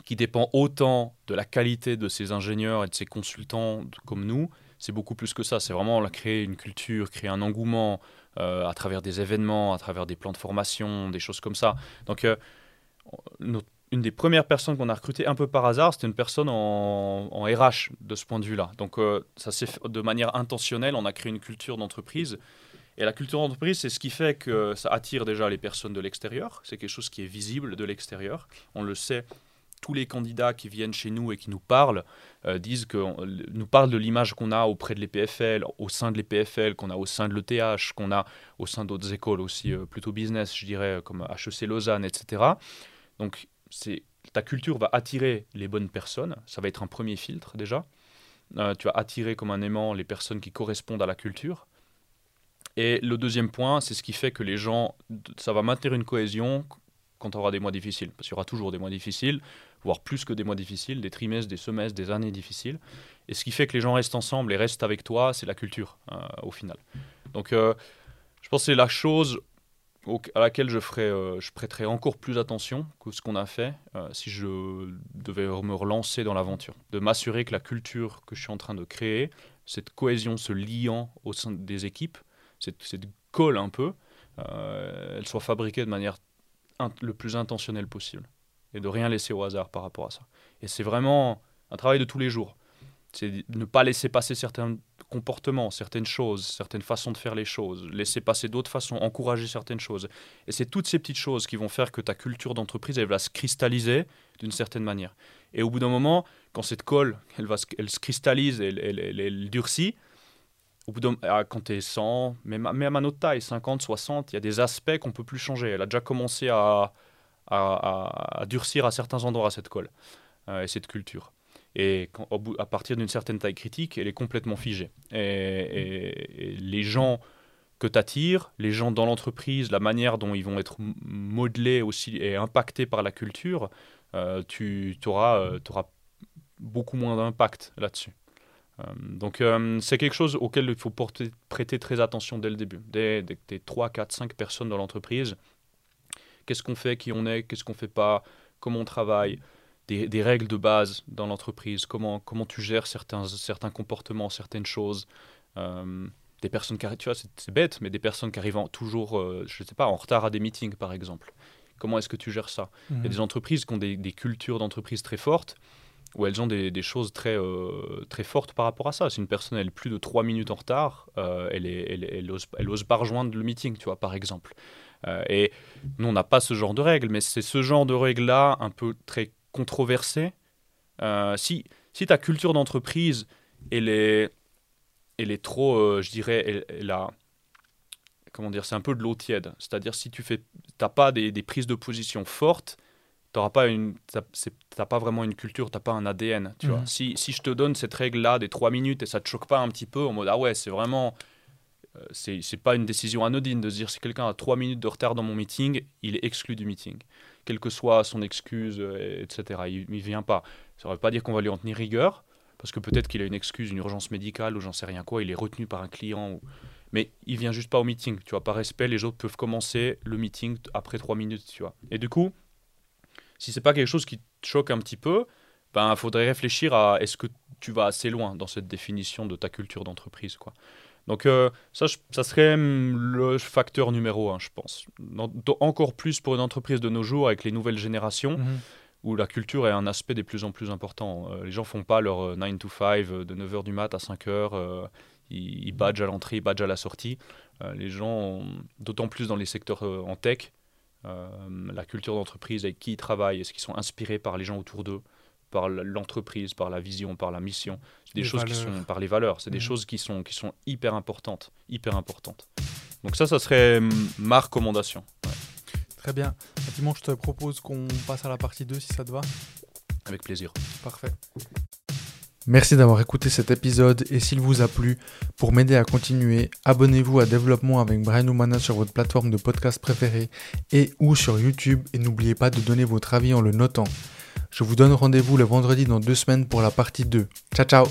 qui dépend autant de la qualité de ses ingénieurs et de ses consultants comme nous, c'est beaucoup plus que ça. C'est vraiment créer une culture, créer un engouement euh, à travers des événements, à travers des plans de formation, des choses comme ça. Donc, euh, une des premières personnes qu'on a recrutées un peu par hasard, c'était une personne en, RH de ce point de vue-là. Donc, euh, ça s'est fait de manière intentionnelle. On a créé une culture d'entreprise. Et la culture d'entreprise, c'est ce qui fait que ça attire déjà les personnes de l'extérieur. C'est quelque chose qui est visible de l'extérieur. On le sait tous les candidats qui viennent chez nous et qui nous parlent euh, disent que nous parlent de l'image qu'on a auprès de l'EPFL, au sein de l'EPFL, qu'on a au sein de l'ETH, qu'on a au sein d'autres écoles aussi euh, plutôt business, je dirais, comme HEC Lausanne, etc. Donc, ta culture va attirer les bonnes personnes. Ça va être un premier filtre déjà. Euh, tu vas attirer comme un aimant les personnes qui correspondent à la culture. Et le deuxième point, c'est ce qui fait que les gens, ça va maintenir une cohésion quand on aura des mois difficiles. Parce qu'il y aura toujours des mois difficiles voire plus que des mois difficiles, des trimestres, des semestres, des années difficiles. Et ce qui fait que les gens restent ensemble et restent avec toi, c'est la culture, euh, au final. Donc, euh, je pense que c'est la chose à laquelle je, ferai, euh, je prêterai encore plus attention que ce qu'on a fait si je devais me relancer dans l'aventure. De m'assurer que la culture que je suis en train de créer, cette cohésion, ce liant au sein des équipes, cette, cette colle un peu, elle soit fabriquée de manière le plus intentionnelle possible et de rien laisser au hasard par rapport à ça. Et c'est vraiment un travail de tous les jours. C'est ne pas laisser passer certains comportements, certaines choses, certaines façons de faire les choses, laisser passer d'autres façons, encourager certaines choses. Et c'est toutes ces petites choses qui vont faire que ta culture d'entreprise, elle va se cristalliser d'une certaine manière. Et au bout d'un moment, quand cette colle, elle, va se, elle se cristallise, elle, elle, elle, durcit, au bout ah, quand tu es 100, même, même à notre taille, 50, 60, il y a des aspects qu'on peut plus changer. Elle a déjà commencé à, durcir à certains endroits cette colle euh, et cette culture. Et à partir d'une certaine taille critique, elle est complètement figée. Et, les gens que tu attires, les gens dans l'entreprise, la manière dont ils vont être modelés aussi et impactés par la culture, euh, tu auras, euh, auras, beaucoup moins d'impact là-dessus. Donc c'est quelque chose auquel il faut porter, prêter très attention dès le début. Dès, dès, dès 3, 4, 5 personnes dans l'entreprise, qu'est-ce qu'on fait, qui on est, qu'est-ce qu'on fait pas, comment on travaille, des, règles de base dans l'entreprise, comment, comment tu gères certains, certains comportements, certaines choses. Euh, des personnes qui arrivent, tu vois, c'est bête, mais des personnes qui arrivent toujours, euh, je sais pas, en retard à des meetings, par exemple. Comment est-ce que tu gères ça? Il y a mhm. des entreprises qui ont des, cultures d'entreprise très fortes, où elles ont des, choses très, euh, très fortes par rapport à ça. Si une personne est plus de 3 minutes en retard, elle, est, elle, elle, ose, elle, ose, pas rejoindre le meeting, tu vois, par exemple. Euh, et nous, on n'a pas ce genre de règles, mais c'est ce genre de règles-là, un peu très controversées. Euh, si, si ta culture d'entreprise, elle est, elle est trop, euh, je dirais, elle, a, comment dire, c'est un peu de l'eau tiède. C'est-à-dire si tu fais, t'as pas des, des, prises de position fortes, t'auras pas une t'as pas vraiment une culture t'as pas un ADN tu vois. Mhm. si, si je te donne cette règle là des trois minutes et ça te choque pas un petit peu en mode ah ouais c'est vraiment euh, c'est pas une décision anodine de se dire si quelqu'un a trois minutes de retard dans mon meeting il est exclu du meeting. Quelle que soit son excuse euh, etc il, il vient pas. Ça veut pas dire qu'on va lui en tenir rigueur parce que peut-être qu'il a une excuse une urgence médicale ou j'en sais rien quoi il est retenu par un client ou- mais il vient juste pas au meeting tu vois. Par respect les autres peuvent commencer le meeting après trois minutes tu vois. Et du coup si c'est pas quelque chose qui te choque un petit peu, ben faudrait réfléchir à est-ce que tu vas assez loin dans cette définition de ta culture d'entreprise quoi. Donc euh, ça, je- ça serait le facteur numéro un, je pense. Dans- dans- encore plus pour une entreprise de nos jours avec les nouvelles générations Mhm. où la culture est un aspect des plus en plus important. Euh, les gens font pas leur euh, 9 to 5 euh, de 9h du mat à 5h, euh, ils, ils badgent à l'entrée, ils badgent à la sortie. Les gens, d'autant plus dans les secteurs en tech, la culture d'entreprise, avec qui ils travaillent, est-ce qu'ils sont inspirés par les gens autour d'eux, par l'entreprise, par la vision, par la mission? C'est des Les choses qui sont par les valeurs, c'est des Mhm. choses qui sont, qui sont hyper importantes, hyper importantes. Donc ça, ça serait hum, ma recommandation. Ouais, Très bien. Effectivement, je te propose qu'on passe à la partie 2 si ça te va. avec plaisir. Parfait. Merci d'avoir écouté cet épisode et s'il vous a plu, pour m'aider à continuer, abonnez-vous à Développement avec Brian Oumana sur votre plateforme de podcast préférée et ou sur YouTube et n'oubliez pas de donner votre avis en le notant. Je vous donne rendez-vous le vendredi dans deux semaines pour la partie 2. Ciao ciao